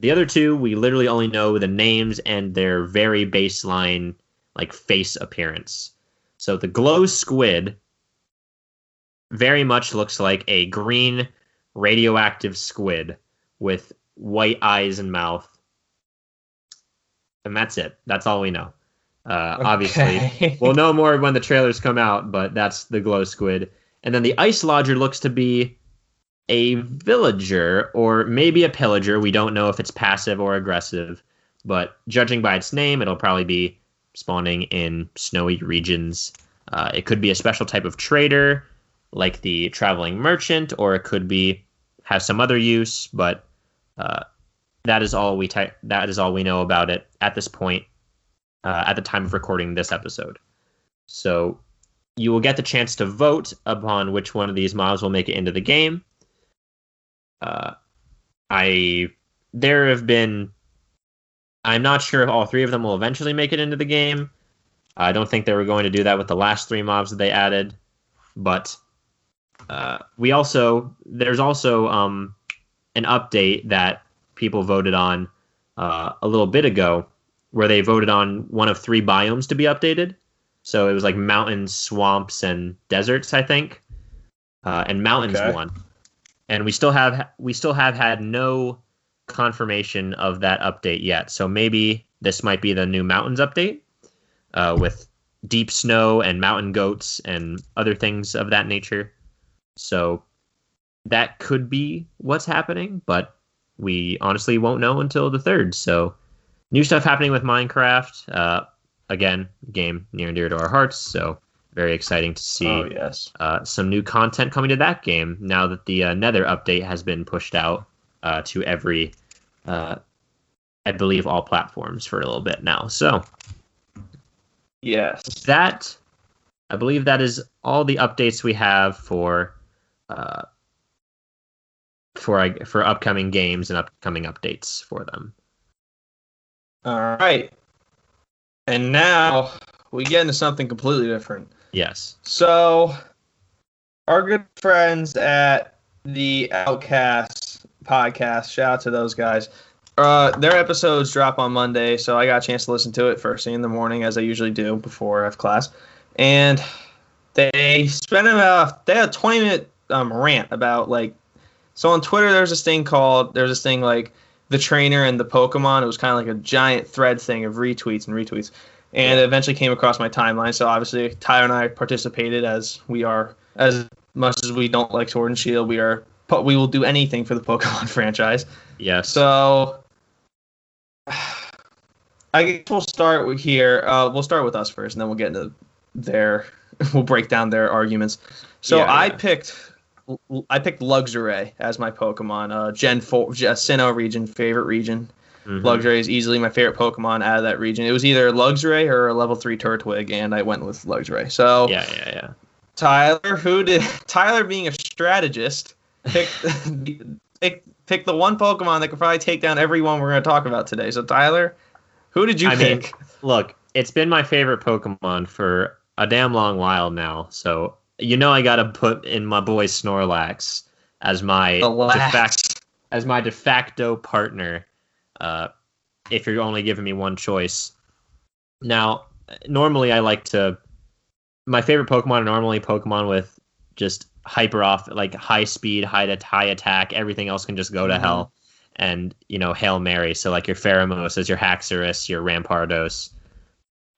The other two, we literally only know the names and their very baseline, like face appearance. So the glow squid very much looks like a green radioactive squid with white eyes and mouth and that's it. That's all we know. Uh, Obviously, we'll know more when the trailers come out, but that's the glow squid. And then the Iceologer looks to be a villager or maybe a pillager. We don't know if it's passive or aggressive, but judging by its name, it'll probably be spawning in snowy regions. Uh, it could be a special type of trader, like the traveling merchant, or it could be have some other use. But uh, that is all we that is all we know about it at this point uh, at the time of recording this episode so you will get the chance to vote upon which one of these mobs will make it into the game uh, i there have been i'm not sure if all three of them will eventually make it into the game i don't think they were going to do that with the last three mobs that they added but uh, we also there's also um, an update that people voted on uh, a little bit ago, where they voted on one of three biomes to be updated. So it was like mountains, swamps, and deserts, I think. Uh, and mountains Okay. won. And we still have we still have had no confirmation of that update yet. So maybe this might be the new mountains update uh, with deep snow and mountain goats and other things of that nature. So that could be what's happening, but we honestly won't know until the third. So, new stuff happening with Minecraft. Uh, again, game near and dear to our hearts. So, very exciting to see Oh yes. uh, some new content coming to that game now that the uh, Nether update has been pushed out uh, to every, uh, I believe, all platforms for a little bit now. So, Yes. that I believe that is all the updates we have for uh, for for upcoming games and upcoming updates for them. All right. And now we get into something completely different. Yes. So, our good friends at the Outcast podcast, shout out to those guys. Uh, their episodes drop on Monday, so I got a chance to listen to it first thing in the morning, as I usually do before I have class. And they spent about they had a 20 minute um, rant about like so on Twitter there's this thing called there's this thing like the trainer and the Pokemon. It was kind of like a giant thread thing of retweets and retweets, and it eventually came across my timeline. So obviously Tyler and I participated as we are as much as we don't like Sword and Shield, we are but we will do anything for the Pokemon franchise. Yes. So I guess we'll start with here. Uh, we'll start with us first, and then we'll get into their. We'll break down their arguments. So Yeah, I yeah. picked. I picked Luxray as my Pokemon. Uh, Gen four, uh, Sinnoh region, favorite region. Mhm. Luxray is easily my favorite Pokemon out of that region. It was either Luxray or a level three Turtwig, and I went with Luxray. So Yeah, yeah, yeah. Tyler, who did Tyler being a strategist, picked pick, pick the one Pokemon that could probably take down everyone we're going to talk about today. So Tyler, who did you I mean, pick? Look, it's been my favorite Pokemon for a damn long while now. So you know I got to put in my boy Snorlax as my de facto as my de facto partner. Uh, if you're only giving me one choice. Now, normally I like to. My favorite Pokemon are normally Pokemon with just hyper off, like high speed, high high attack. Everything else can just go to Mhm. hell. And you know, hail mary. So like your Pheromosa, is your Haxorus, your Rampardos.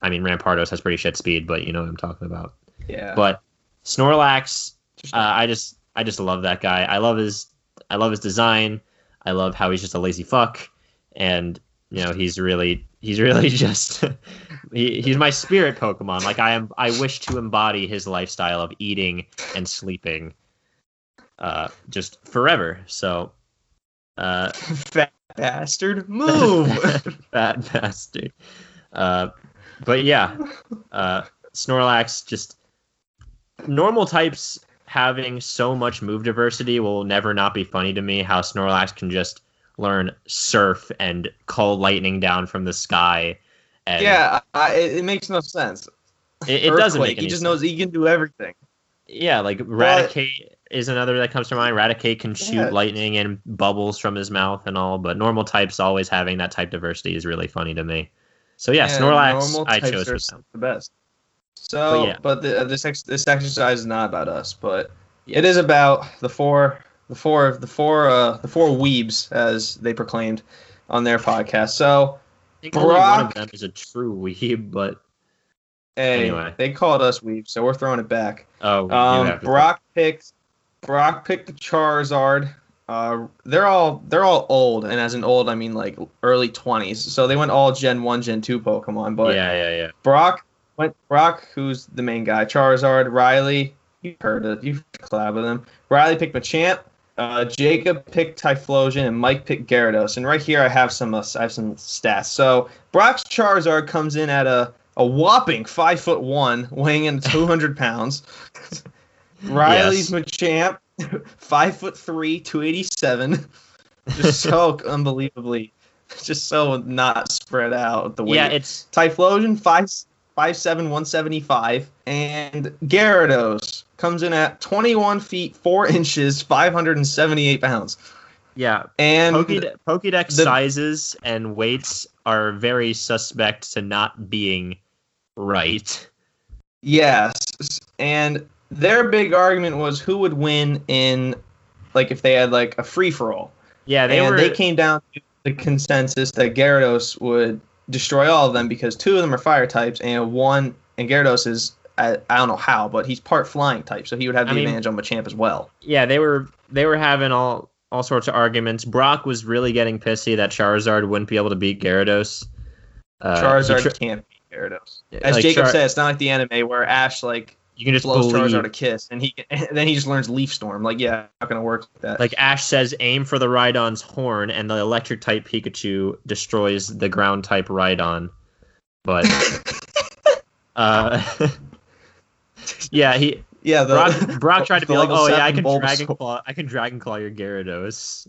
I mean, Rampardos has pretty shit speed, but you know what I'm talking about. Yeah. But Snorlax, uh, I just I just love that guy. I love his I love his design. I love how he's just a lazy fuck, and you know he's really he's really just he, he's my spirit Pokemon. Like I am I wish to embody his lifestyle of eating and sleeping, uh, just forever. So, uh, fat bastard, move. fat bastard. Uh, but yeah, uh, Snorlax just normal types having so much move diversity will never not be funny to me. How Snorlax can just learn Surf and call lightning down from the sky. And Yeah, I, it, makes no sense. it, it doesn't make He just sense. knows he can do everything. Yeah, like Raticate is another that comes to mind. Raticate can shoot Yeah. lightning and bubbles from his mouth and all, but normal types always having that type diversity is really funny to me. So yeah, Snorlax I chose for them. the best. So, But but, the, this ex- this exercise is not about us, but it is about the four the four the four uh the four weebs as they proclaimed on their podcast. So, only one of Brock- them is a true weeb, but hey, Anyway. they called us weebs, so we're throwing it back. oh, Um, Brock picked Brock picked the Charizard. Uh, they're all they're all old, and as an old I mean like early twenties. So they went all Gen one, Gen two Pokemon. But yeah, yeah, yeah. Brock went Brock, who's the main guy. Charizard, Riley, you heard it, you've collabed with him. Riley picked Machamp. Uh, Jacob picked Typhlosion, and Mike picked Gyarados. And right here I have some uh, I have some stats. So Brock's Charizard comes in at a a whopping five foot one, weighing in two hundred pounds. Riley's Machamp, five foot three, two eighty seven. Just so unbelievably, just so not spread out the weight. Yeah, it's Typhlosion five five seven one seventy five, and Gyarados comes in at twenty one feet four inches, five hundred and seventy eight pounds. yeah. And Pokédex the- sizes and weights are very suspect to not being right. yes, and their big argument was who would win in like if they had like a free for all. Yeah, they and were. they came down to the consensus that Gyarados would destroy all of them because two of them are fire types and one and Gyarados is I, I don't know how, but he's part flying type, so he would have the I mean- advantage on Machamp as well. yeah, they were. They were having all all sorts of arguments. Brock was really getting pissy that Charizard wouldn't be able to beat Gyarados. Uh, Charizard tr- can't beat Gyarados. As like Jacob Char- said, it's not like the anime where Ash like you can just blows believe. Charizard a kiss and he and then he just learns Leaf Storm. Like, yeah, not gonna work like that. Like Ash says, aim for the Rhydon's horn, and the electric type Pikachu destroys the ground type Rhydon. But uh, yeah, he yeah, the, Brock, Brock tried to be like, oh yeah, I can Bulbasaur." dragon claw, I can dragon claw your Gyarados.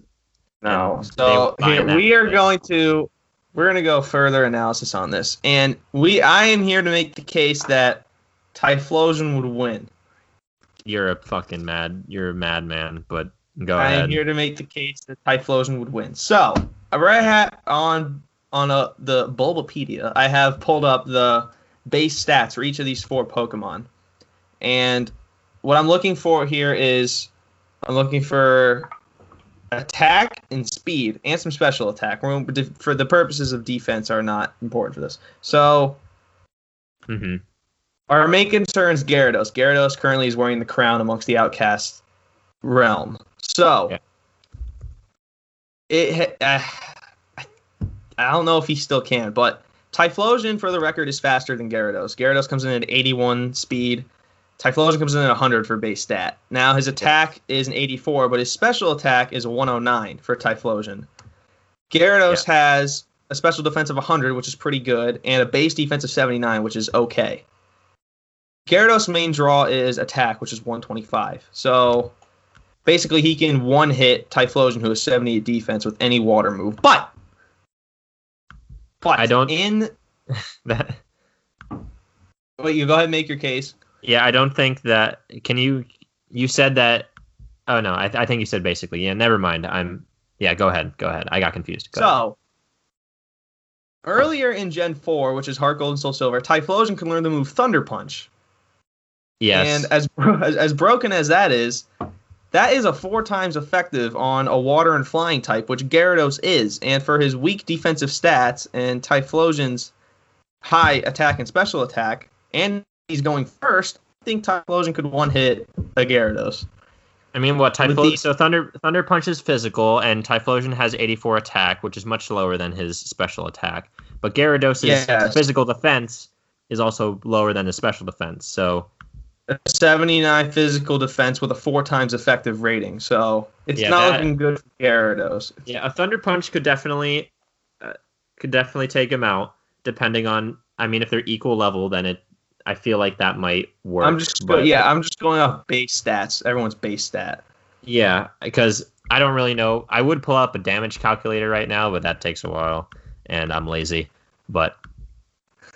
No. So here we are thing. going to we're going to go further analysis on this, and we I am here to make the case that Typhlosion would win. You're a fucking mad. You're a madman. But go ahead. I am here to make the case that Typhlosion would win. So I right hat on on uh the Bulbapedia. I have pulled up the base stats for each of these four Pokemon, and what I'm looking for here is I'm looking for attack and speed and some special attack. For the purposes of defense, are not important for this. So hmm our main concern is Gyarados. Gyarados currently is wearing the crown amongst the outcast realm. So, Yeah. it uh, I don't know if he still can, but Typhlosion, for the record, is faster than Gyarados. Gyarados comes in at 81 speed. Typhlosion comes in at 100 for base stat. Now his attack is an 84, but his special attack is a 109 for Typhlosion. Gyarados has a special defense of 100, which is pretty good, and a base defense of 79, which is okay. Gyarados' main draw is attack, which is 125. So basically, he can one hit Typhlosion, who has 78 defense, with any water move. But, but I don't- In That. wait, you go ahead and make your case. Yeah, I don't think that. Can you? You said that. Oh no, I, I think you said basically. Yeah, never mind. I'm. Yeah, go ahead. Go ahead. I got confused. Go ahead. So earlier in Gen 4, which is Heart Gold and Soul Silver, Typhlosion can learn the move Thunder Punch. Yes. And as, bro- as broken as that is, that is a four times effective on a water and flying type, which Gyarados is. And for his weak defensive stats and Typhlosion's high attack and special attack, and he's going first, I think Typhlosion could one hit a Gyarados. I mean, what With Typhlo- the- So Thunder Thunder Punch is physical, and Typhlosion has 84 attack, which is much lower than his special attack. But Gyarados' Yes. physical defense is also lower than his special defense. So A 79 physical defense with a four times effective rating. So it's Yeah, not that- looking good for Gyarados. yeah, a Thunder Punch could definitely uh, could definitely take him out, depending on. I mean, if they're equal level, then it I feel like that might work. I'm just go, but- yeah, I'm just going off base stats. Everyone's base stat. Yeah, because I don't really know. I would pull up a damage calculator right now, but that takes a while, and I'm lazy. But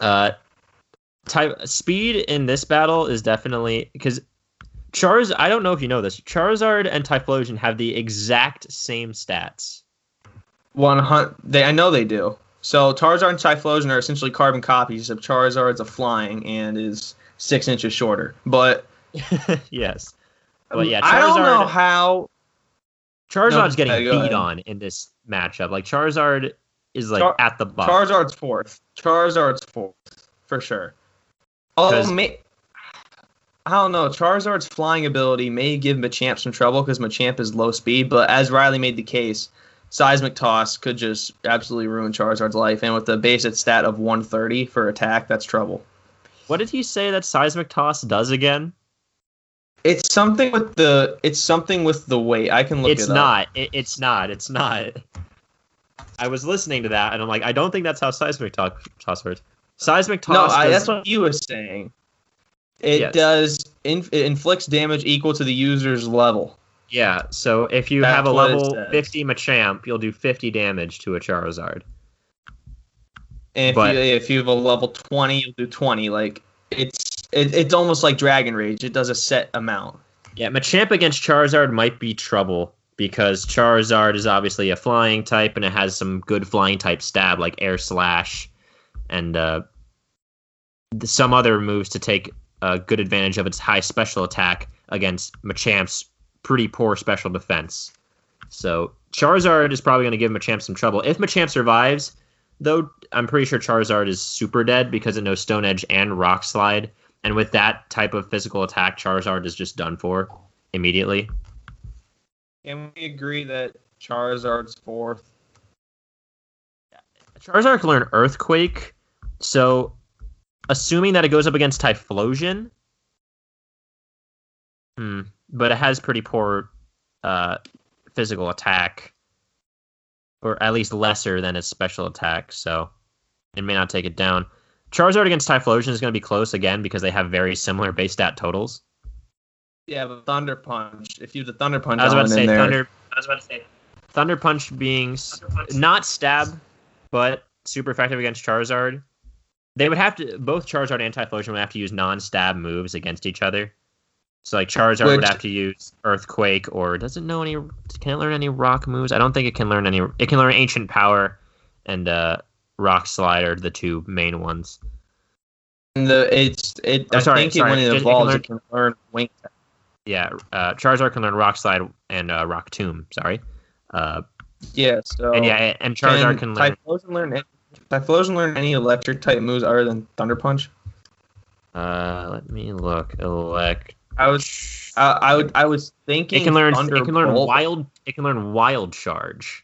uh, type speed in this battle is definitely because Charz. I don't know if you know this. Charizard and Typhlosion have the exact same stats. One hundred. They I know they do. So Charizard and Typhlosion are essentially carbon copies. Except Charizard's a flying and is six inches shorter. But yes, but um, yeah, I don't know how. Charizard's No, getting beat on in this matchup. Like Charizard is like Char- at the bottom. Charizard's fourth. Charizard's fourth for sure. Oh, may, I don't know. Charizard's flying ability may give Machamp some trouble because Machamp is low speed, but as Riley made the case, Seismic Toss could just absolutely ruin Charizard's life. And with the basic stat of 130 for attack, that's trouble. what did he say that seismic toss does again? It's something with the. It's something with the weight. I can look it's it up. not. It, it's not. It's not. I was listening to that, and I'm like, I don't think that's how seismic to- toss works. Seismic No, toss. I, that's what you were saying. It Yes. does. Inf- it inflicts damage equal to the user's level. yeah. So if you That's have a level says. 50 Machamp, you'll do 50 damage to a Charizard. And if But- you if you have a level twenty, you'll do twenty. Like it's it, it's almost like Dragon Rage. It does a set amount. Yeah, Machamp against Charizard might be trouble because Charizard is obviously a flying type, and it has some good flying type stab like Air Slash, and uh, some other moves to take uh, good advantage of its high special attack against Machamp's pretty poor special defense. So Charizard is probably going to give Machamp some trouble. If Machamp survives, though, I'm pretty sure Charizard is super dead because it knows Stone Edge and Rock Slide. And with that type of physical attack, Charizard is just done for immediately. Can we agree that Charizard's fourth? Charizard can learn Earthquake, so assuming that it goes up against Typhlosion, hmm, but it has pretty poor uh, physical attack, or at least lesser than its special attack, so it may not take it down. Charizard against Typhlosion is going to be close again because they have very similar base stat totals. Yeah, but Thunder Punch. If you have the Thunder Punch I was about to say Thunder. I was about to say Thunder Punch being s- not stab, but super effective against Charizard. They would have to both Charizard and Typhlosion would have to use non-stab moves against each other. So like Charizard would have to use Earthquake, or does it know any? Can it learn any Rock moves? I don't think it can learn any. It can learn Ancient Power and uh, Rock Slide are the two main ones. and the it's it. Oh, I sorry, think sorry, it, when it it can evolves, learn- it can learn Wing. Yeah, uh, Charizard can learn Rock Slide and uh, Rock Tomb. Sorry, uh, Yeah. So and yeah, and Charizard can learn. Typhlosion learn. Any- Typhlosion learn any electric type moves other than Thunder Punch? Uh, let me look. Elect. I was I, I would I was thinking It can learn. It can learn wild. It can learn wild charge.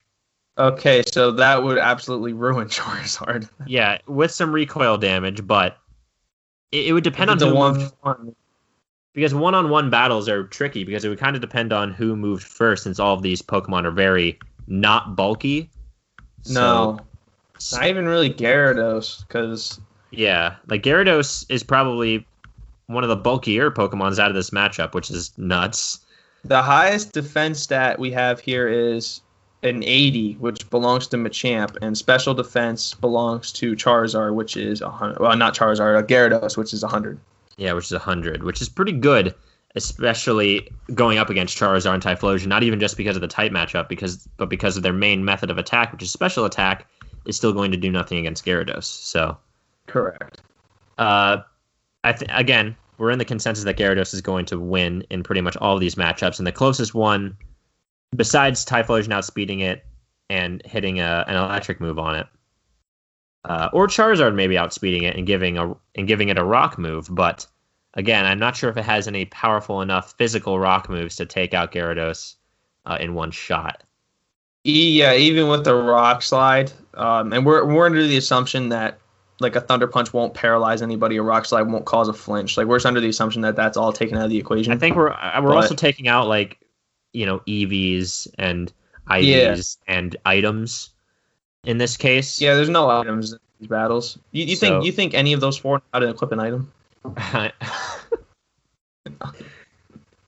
Okay, so that would absolutely ruin Charizard. Yeah, with some recoil damage, but it, it would depend on the one, one. because one-on-one battles are tricky because it would kind of depend on who moved first, since all of these Pokemon are very not bulky. No, So, not even really Gyarados, because yeah, like Gyarados is probably one of the bulkier Pokemons out of this matchup, which is nuts. the highest defense stat we have here is an 80, which belongs to Machamp, and special defense belongs to Charizard, which is 100. Well, not Charizard, uh, Gyarados, which is 100. Yeah, which is 100, which is pretty good, especially going up against Charizard and Typhlosion. Not even just because of the type matchup, because but because of their main method of attack, which is special attack, is still going to do nothing against Gyarados. So, Correct. uh, I th- again, we're in the consensus that Gyarados is going to win in pretty much all of these matchups, and the closest one, besides Typhlosion outspeeding it and hitting a, an electric move on it, uh, or Charizard maybe outspeeding it and giving a and giving it a rock move. But again, I'm not sure if it has any powerful enough physical rock moves to take out Gyarados uh, in one shot. Yeah, even with the Rock Slide, um, and we're we're under the assumption that like a Thunder Punch won't paralyze anybody, a Rock Slide won't cause a flinch. Like we're just under the assumption that that's all taken out of the equation. I think we're we're But- also taking out like you know EVs and IVs and items in this case. Yeah, there's no items in these battles. You, you So- think you think any of those four how to equip an item?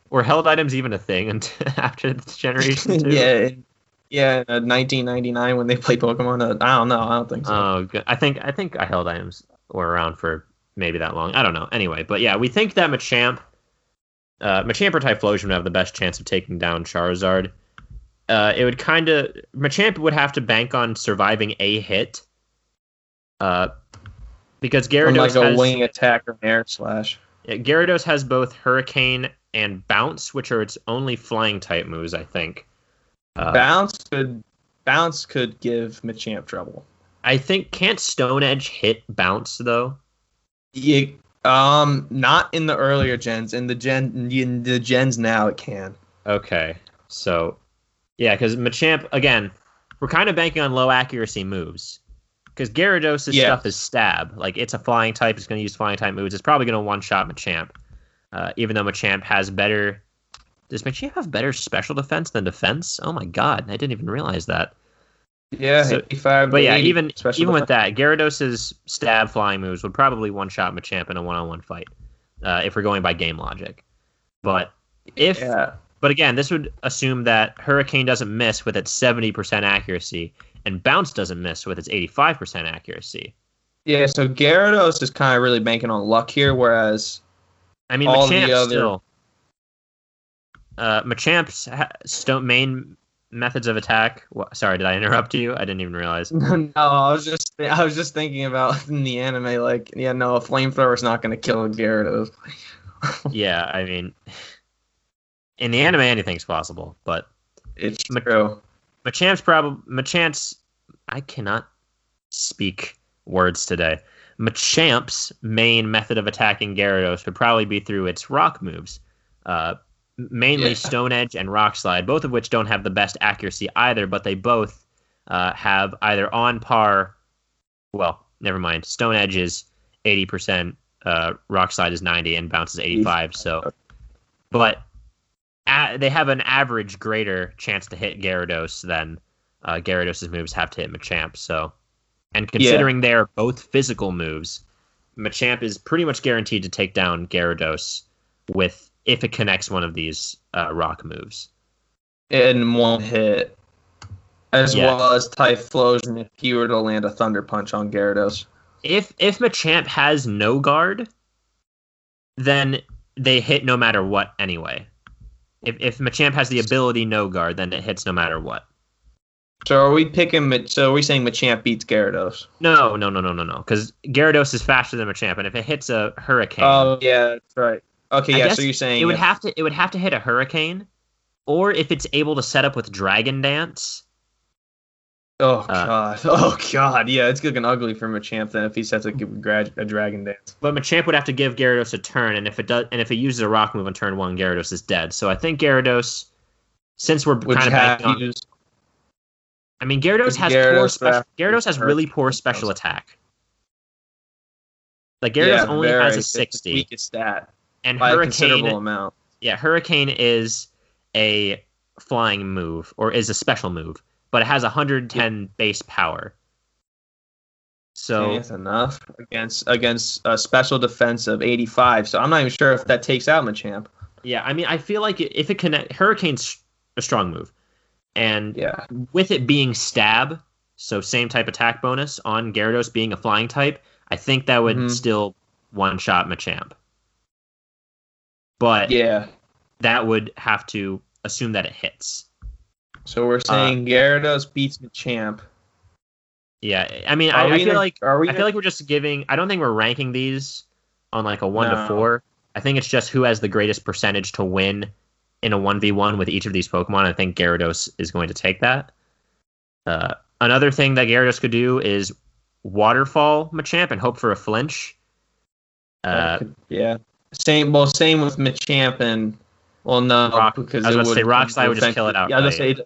Were held items even a thing until after this generation? Too? yeah, yeah. In 1999 when they played Pokemon, uh, I don't know. I don't think so. Oh, good. I think I think I held items were around for maybe that long. I don't know. Anyway, but yeah, we think that Machamp, uh, Machamp or Typhlosion would have the best chance of taking down Charizard. Uh, it would kind of Machamp would have to bank on surviving a hit. Uh, because Gyarados like a has, wing attack or air slash. yeah, Gyarados has both Hurricane and Bounce, which are its only flying type moves, I think. Uh, bounce could bounce could give Machamp trouble. I think can't Stone Edge hit Bounce though? Yeah, um, not in the earlier gens. In the gen, in the gens now, it can. Okay. So, yeah, because Machamp, again, we're kind of banking on low accuracy moves. Because Gyarados' Yeah. stuff is stab. Like, it's a flying type. It's going to use flying type moves. It's probably going to one shot Machamp. Uh, even though Machamp has better. Does Machamp have better special defense than defense? Oh my god, I didn't even realize that. Yeah, So- 85. But yeah, 80 even even with that, Gyarados' stab flying moves would probably one shot Machamp in a one on one fight. Uh, if we're going by game logic. But if yeah, but again, this would assume that Hurricane doesn't miss with its 70% accuracy, and Bounce doesn't miss with its 85% accuracy. yeah. So Gyarados is kind of really banking on luck here, whereas I mean, All the other- still. Uh, Machamp's ha- main methods of attack. Sorry, did I interrupt you? I didn't even realize. no, I was just I was just thinking about in the anime, like yeah, no, a flamethrower is not going to kill a Gyarados. yeah, I mean, in the anime, anything's possible, but It's Ma- true. Machamp's probably Machamp's. I cannot speak words today. Machamp's main method of attacking Gyarados would probably be through its rock moves, uh, mainly Yeah. Stone Edge and Rock Slide, both of which don't have the best accuracy either, but they both uh, have either on par. Well, never mind. Stone Edge is eighty percent, uh, Rock Slide is ninety, and Bounce is eighty-five. So, but a- they have an average greater chance to hit Gyarados than uh, Gyarados' moves have to hit Machamp. So, and considering they are both physical moves, Machamp is pretty much guaranteed to take down Gyarados with if it connects one of these uh, rock moves. in one hit, as Yeah. well as Typhlosion if he were to land a Thunder Punch on Gyarados. If if Machamp has no guard, then they hit no matter what anyway. If if Machamp has the ability no guard, then it hits no matter what. So are we picking? So are we saying Machamp beats Gyarados? No, no, no, no, no, no. Because Gyarados is faster than Machamp, and if it hits a Hurricane, Oh yeah, that's right. Okay, yeah. So you're saying it would if- have to it would have to hit a Hurricane, or if it's able to set up with Dragon Dance. Oh uh, god. Oh god. Yeah, it's looking ugly for Machamp then if he sets a, a Dragon Dance. But Machamp would have to give Gyarados a turn, and if it does, and if it uses a Rock move on turn one, Gyarados is dead. So I think Gyarados, since we're kind of banking on, I mean Gyarados has Gyarados poor special. Gyarados has really poor special attack. Like Gyarados yeah, only very. has a sixty, weakest stat and by a Hurricane considerable amount. yeah, Hurricane is a flying move or is a special move, but it has 110 base power. So that's enough against against a special defense of 85. So I'm not even sure if that takes out Machamp. yeah, I mean, I feel like if it connect Hurricane's a strong move, and Yeah. with it being stab, so same type attack bonus on Gyarados being a flying type, I think that would Mhm. still one shot Machamp. But Yeah. that would have to assume that it hits. So we're saying Gyarados beats Machamp. Yeah, I mean, I, I feel gonna- like I feel gonna- like we're just giving. I don't think we're ranking these on like a one to four. I think it's just who has the greatest percentage to win in a one v one with each of these Pokemon. I think Gyarados is going to take that. Uh, another thing that Gyarados could do is waterfall Machamp and hope for a flinch. Uh, yeah. Same. Well, same with Machamp and well, no, Rock- because I was it about to say would- Rock Slide would just kill it out. Yeah, I was outright. gonna say.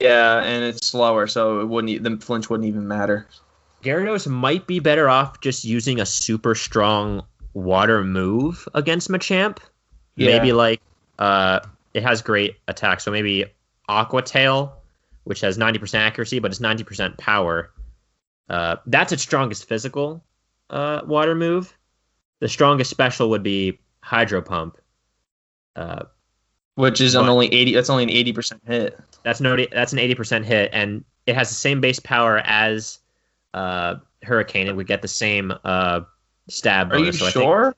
Yeah, and it's slower, so it wouldn't. e- The flinch wouldn't even matter. Gyarados might be better off just using a super strong water move against Machamp. Yeah. Maybe like uh, it has great attack, so maybe Aqua Tail, which has 90% accuracy but it's 90% power. Uh, that's its strongest physical uh, water move. the strongest special would be Hydro Pump. Uh, which is on only eighty. That's only an eighty percent hit. that's no that's an 80% hit, and it has the same base power as uh, Hurricane. It would get the same uh, stab Are you bonus. so I think- sure?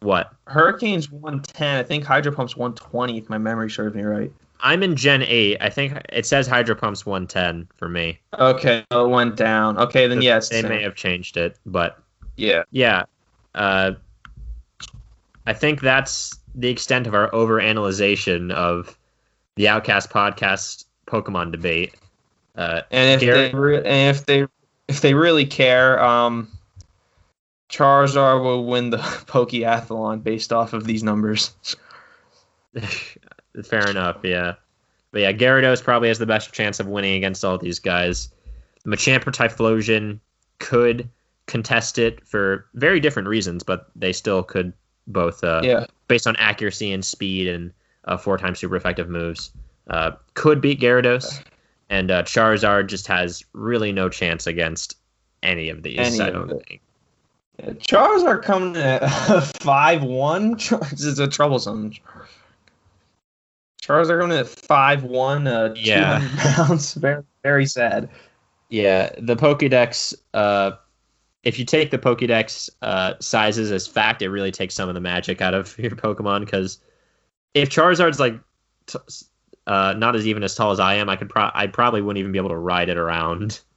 what? Hurricane's one ten. I think Hydro Pump's one twenty. If my memory serves me right. I'm in Gen 8. I think it says Hydro Pump's 110 for me. Okay, it went down. Okay, then yes. They may have changed it, but Yeah. yeah. Uh, I think that's the extent of our overanalyzation of the Outcast podcast Pokemon debate. Uh, And if Gary- they re- and if they if they really care, um, Charizard will win the Pokeathlon based off of these numbers. fair enough, yeah. But yeah, Gyarados probably has the best chance of winning against all these guys. Machamp or Typhlosion could contest it for very different reasons, but they still could both, uh, yeah. based on accuracy and speed and uh, four times super effective moves, uh, could beat Gyarados. And uh, Charizard just has really no chance against any of these. Any I don't think. Charizard coming at five one. This is a troublesome. Charizard coming at five one. Uh, Yeah. 200 pounds. Very very sad. Yeah, the Pokédex. Uh, if you take the Pokédex uh, sizes as fact, it really takes some of the magic out of your Pokemon. Because if Charizard's like t- uh, not as even as tall as I am, I could pro- I probably wouldn't even be able to ride it around.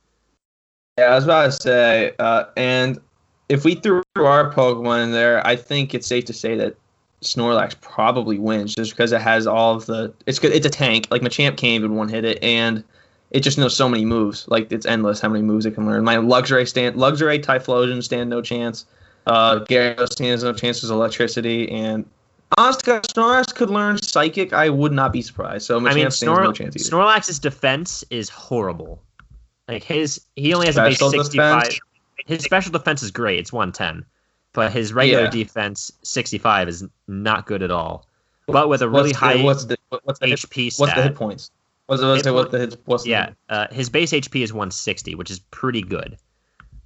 Yeah, I was about to say, uh, and if we threw our Pokemon in there, I think it's safe to say that Snorlax probably wins just because it has all of the. It's good. It's a tank. Like Machamp can't even one hit it, and it just knows so many moves. Like it's endless how many moves it can learn. My Luxray stand, Luxray Typhlosion stand no chance. Uh, Gyarados stands no chance with electricity, and if Snorlax could learn Psychic. I would not be surprised. So Machamp I mean, Snor- no chance either. Snorlax's defense is horrible. Like his, he only has a base sixty-five. defense? His special defense is great; it's one ten, but his regular Yeah. defense sixty-five is not good at all. But with a really what's high the, what's the what's the hit, HP stat, what's the hit points? The, what's Hit the, hit, what's the Yeah, uh, his base HP is 160, which is pretty good.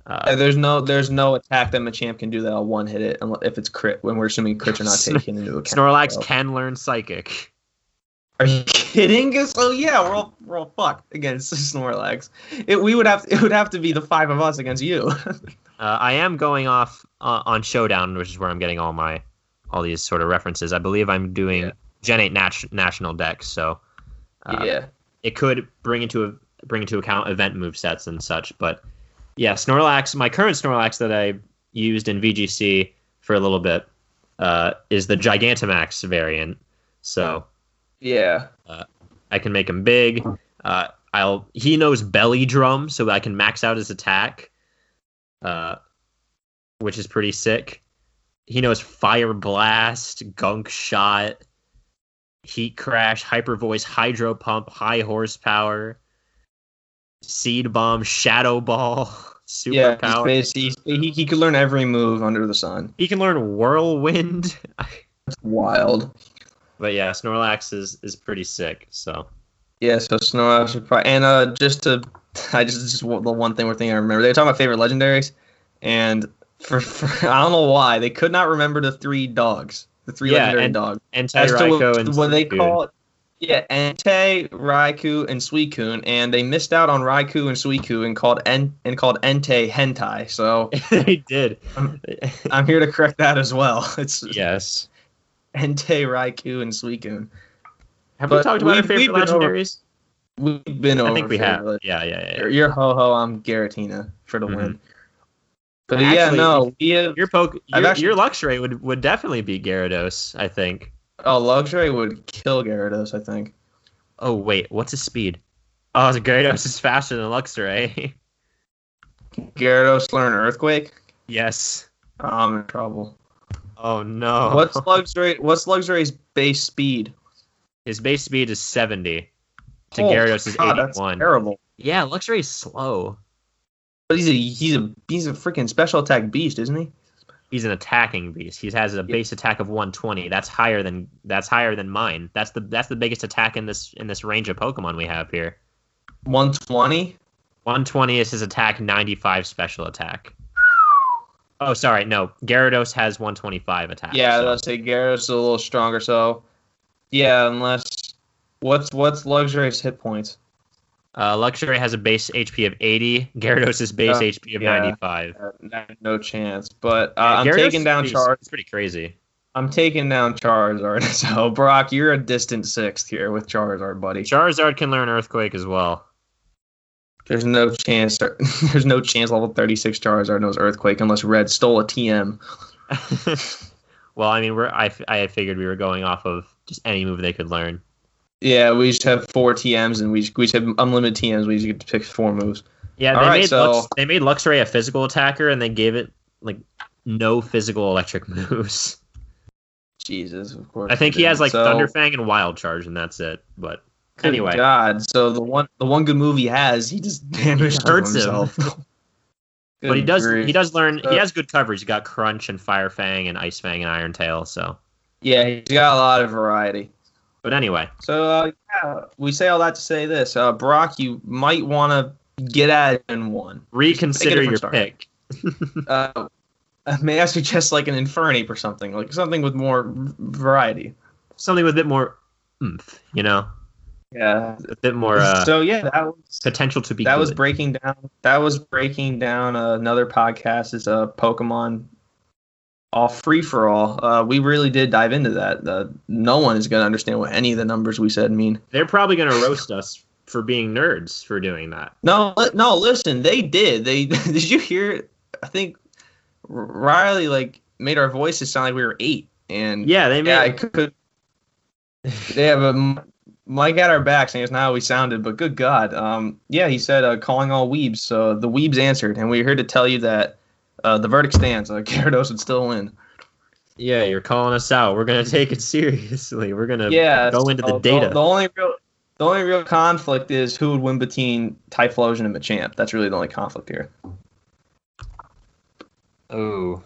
Uh, Uh, there's no there's no attack that Machamp can do that'll one hit it unle- if it's crit when we're assuming crits are not taken into account. Snorlax so. can learn Psychic. Are you kidding? So yeah, we're all we're all fucked against Snorlax. It we would have it would have to be the five of us against you. Uh, I am going off uh, on Showdown, which is where I'm getting all my all these sort of references. I believe I'm doing Yeah. Gen 8 nat- national Dex, so uh, yeah. it could bring into a, bring into account event move sets and such. But yeah, Snorlax, my current Snorlax that I used in VGC for a little bit uh, is the Gigantamax variant. So Yeah. I can make him big. Uh, I'll he knows belly drum, so I can max out his attack, uh, which is pretty sick. He knows fire blast, gunk shot, heat crash, hyper voice, hydro pump, high horsepower, seed bomb, shadow ball, super Yeah. power. He he could learn every move under the sun. He can learn whirlwind. That's Wild. but yeah, Snorlax is is pretty sick. So Yeah, so Snorlax would probably, and uh, just to, I just just the one thing we're thinking I remember. They were talking about favorite legendaries, and for, for I don't know why they could not remember the three dogs, the three Yeah, legendary and- dogs. Entei, As to Raikou, what, and what they call it. Yeah, Entei, Raikou, and Suicune, and they missed out on Raikou and Suicune and called En- and called Entei Hentai. So they did. I'm here to correct that as well. It's yes. Entei, Raikou, and Suicune. Have we talked about our favorite been over- legendaries? We've been over. I think we have. Yeah, yeah, yeah. You're, you're ho ho. I'm Giratina for the Mhm. win. But Actually, yeah, no, we have, Your poke, your, actually- your Luxray would would definitely be Gyarados. I think. oh, Luxray would kill Gyarados. I think. Oh wait, what's his speed? Oh, Gyarados is faster than Luxray. Gyarados learn Earthquake. yes. Oh, I'm in trouble. Oh no. What's Luxray? What's Luxray's base speed? his base speed is seventy. To Oh, Gyarados is God, that's eighty-one. terrible. Yeah, Luxray is slow. But he's a he's a he's a freaking special attack beast, isn't he? He's an attacking beast. He has a base attack of 120. That's higher than that's higher than mine. That's the that's the biggest attack in this in this range of Pokemon we have here. 120. 120 is his attack, 95 special attack. Oh, sorry, no. Gyarados has 125 attack. Yeah, so- let's say Gyarados is a little stronger. So, yeah, unless what's what's Luxray's hit points? Uh, Luxray has a base HP of 80. Gyarados' base Uh, HP of yeah. 95. Uh, no chance. But uh, Yeah, I'm Gyarados taking down pretty- Char. It's pretty crazy. I'm taking down Charizard. So Brock, you're a distant sixth here with Charizard, buddy. Charizard can learn Earthquake as well. There's no chance. There's no chance level 36 Charizard knows Earthquake unless Red stole a TM. well, I mean, we're I, I figured we were going off of just any move they could learn. Yeah, we just have four TMs and we just, we just have unlimited TMs. We just get to pick four moves. Yeah, All they right, made so- Lux, they made Luxray a physical attacker and they gave it like no physical electric moves. Jesus, of course. I think he has like So- Thunder Fang and Wild Charge and that's it. But Good anyway, God, so the one the one good move he has, he just damaged to hurts him. himself. but he does grief. he does learn he has good coverage. He got Crunch and Fire Fang and Ice Fang and Iron Tail. So, Yeah, he's got a lot of variety. But anyway, So uh, yeah, we say all that to say this, uh, Brock, you might want to get at it in one. reconsider your start. pick. Uh, may I suggest like an Infernape or something, like something with more variety. Something with a bit more oomph, you know, Yeah. a bit more uh, so yeah, that was potential to be. that was breaking down. That was breaking down another podcast is a Pokemon all free for all. Uh, we really did dive into that. Uh, no one is gonna understand what any of the numbers we said mean. They're probably gonna roast us for being nerds for doing that. No, no. Listen, they did. They did. You hear? I think Riley like made our voices sound like we were eight, and Yeah, they made. yeah, I could. Yeah, but M- Mike had our backs, and it's not how we sounded, but good God, um, yeah, he said uh, calling all weebs. So the weebs answered, and we're here to tell you that uh, the verdict stands. Uh, Gyarados would still win. Yeah, you're calling us out. We're gonna take it seriously. We're gonna Yeah, go into the so data. The, only real, the only real conflict is who would win between Typhlosion and Machamp. That's really the only conflict here. oh,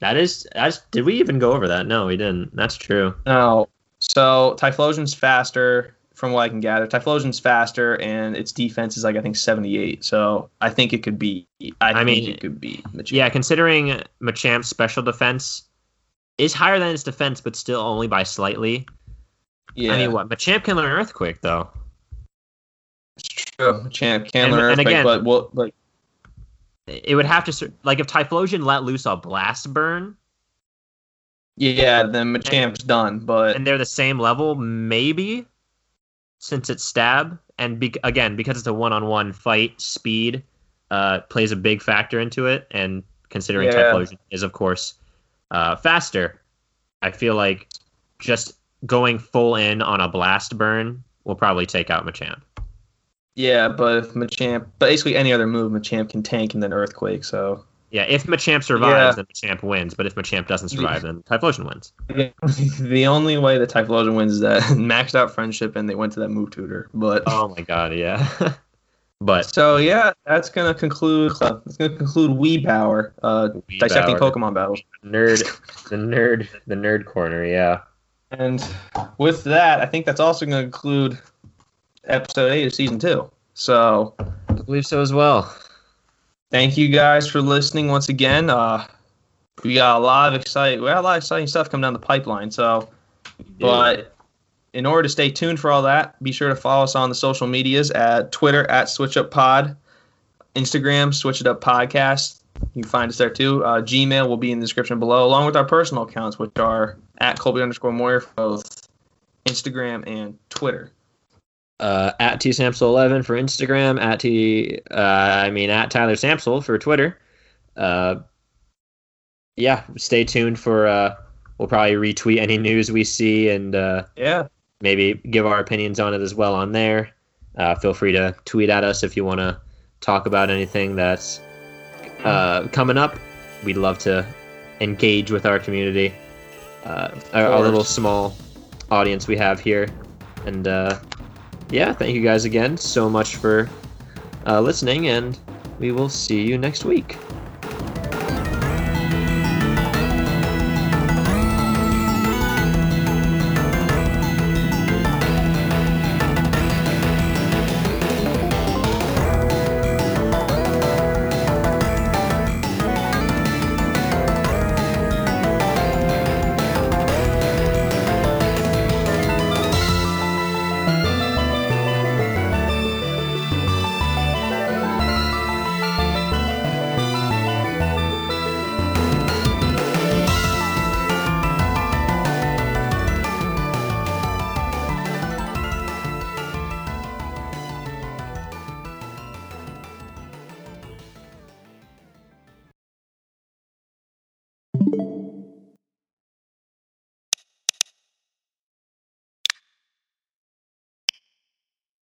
that is. That's. Did we even go over that? No, we didn't. That's true. No. So Typhlosion's faster, from what I can gather. Typhlosion's faster, and its defense is like I think 78. So I think it could be. I, I think mean, it could be. Machamp. Yeah, considering Machamp's special defense is higher than its defense, but still only by slightly. yeah. I mean, what Machamp can learn Earthquake though. It's true. Machamp can And- learn and Earthquake, again- but well, but It would have to like if Typhlosion let loose a Blast Burn, yeah, then Machamp's done. But and they're the same level, maybe, since it's stab, and be- again because it's a one-on-one fight, speed uh, plays a big factor into it, and considering Yeah. Typhlosion is of course uh, faster, I feel like just going full in on a blast burn will probably take out Machamp. yeah, but if Machamp, basically any other move, Machamp can tank and then Earthquake. So Yeah, if Machamp survives, Yeah. then Machamp wins. But if Machamp doesn't survive, then Typhlosion wins. the only way that Typhlosion wins is that maxed out friendship and they went to that move tutor. But Oh my god, yeah. but So yeah, that's gonna conclude. Uh, that's gonna conclude Wii Power, uh, Wii dissecting Power. Pokemon battles. nerd, the nerd, the nerd corner, yeah. And with that, I think that's also gonna conclude episode eight of season two. So I believe so as well. Thank you guys for listening once again. Uh, we got a lot of exciting, we got a lot of exciting stuff coming down the pipeline. So, but in order to stay tuned for all that, be sure to follow us on the social medias at Twitter at Switch Up Pod, Instagram Switch It Up Podcast. You can find us there too. Uh, Gmail will be in the description below, along with our personal accounts, which are at Colby underscore Moyer for both Instagram and Twitter. Uh, at T Samsel eleven for Instagram, at T uh, I mean at Tyler Samsel for Twitter. Uh, yeah, stay tuned for uh, we'll probably retweet any news we see and uh, Yeah, maybe give our opinions on it as well on there. Uh, feel free to tweet at us if you want to talk about anything that's uh, coming up. We'd love to engage with our community, uh, our, our little small audience we have here. And uh, yeah, thank you guys again so much for uh, listening, and we will see you next week.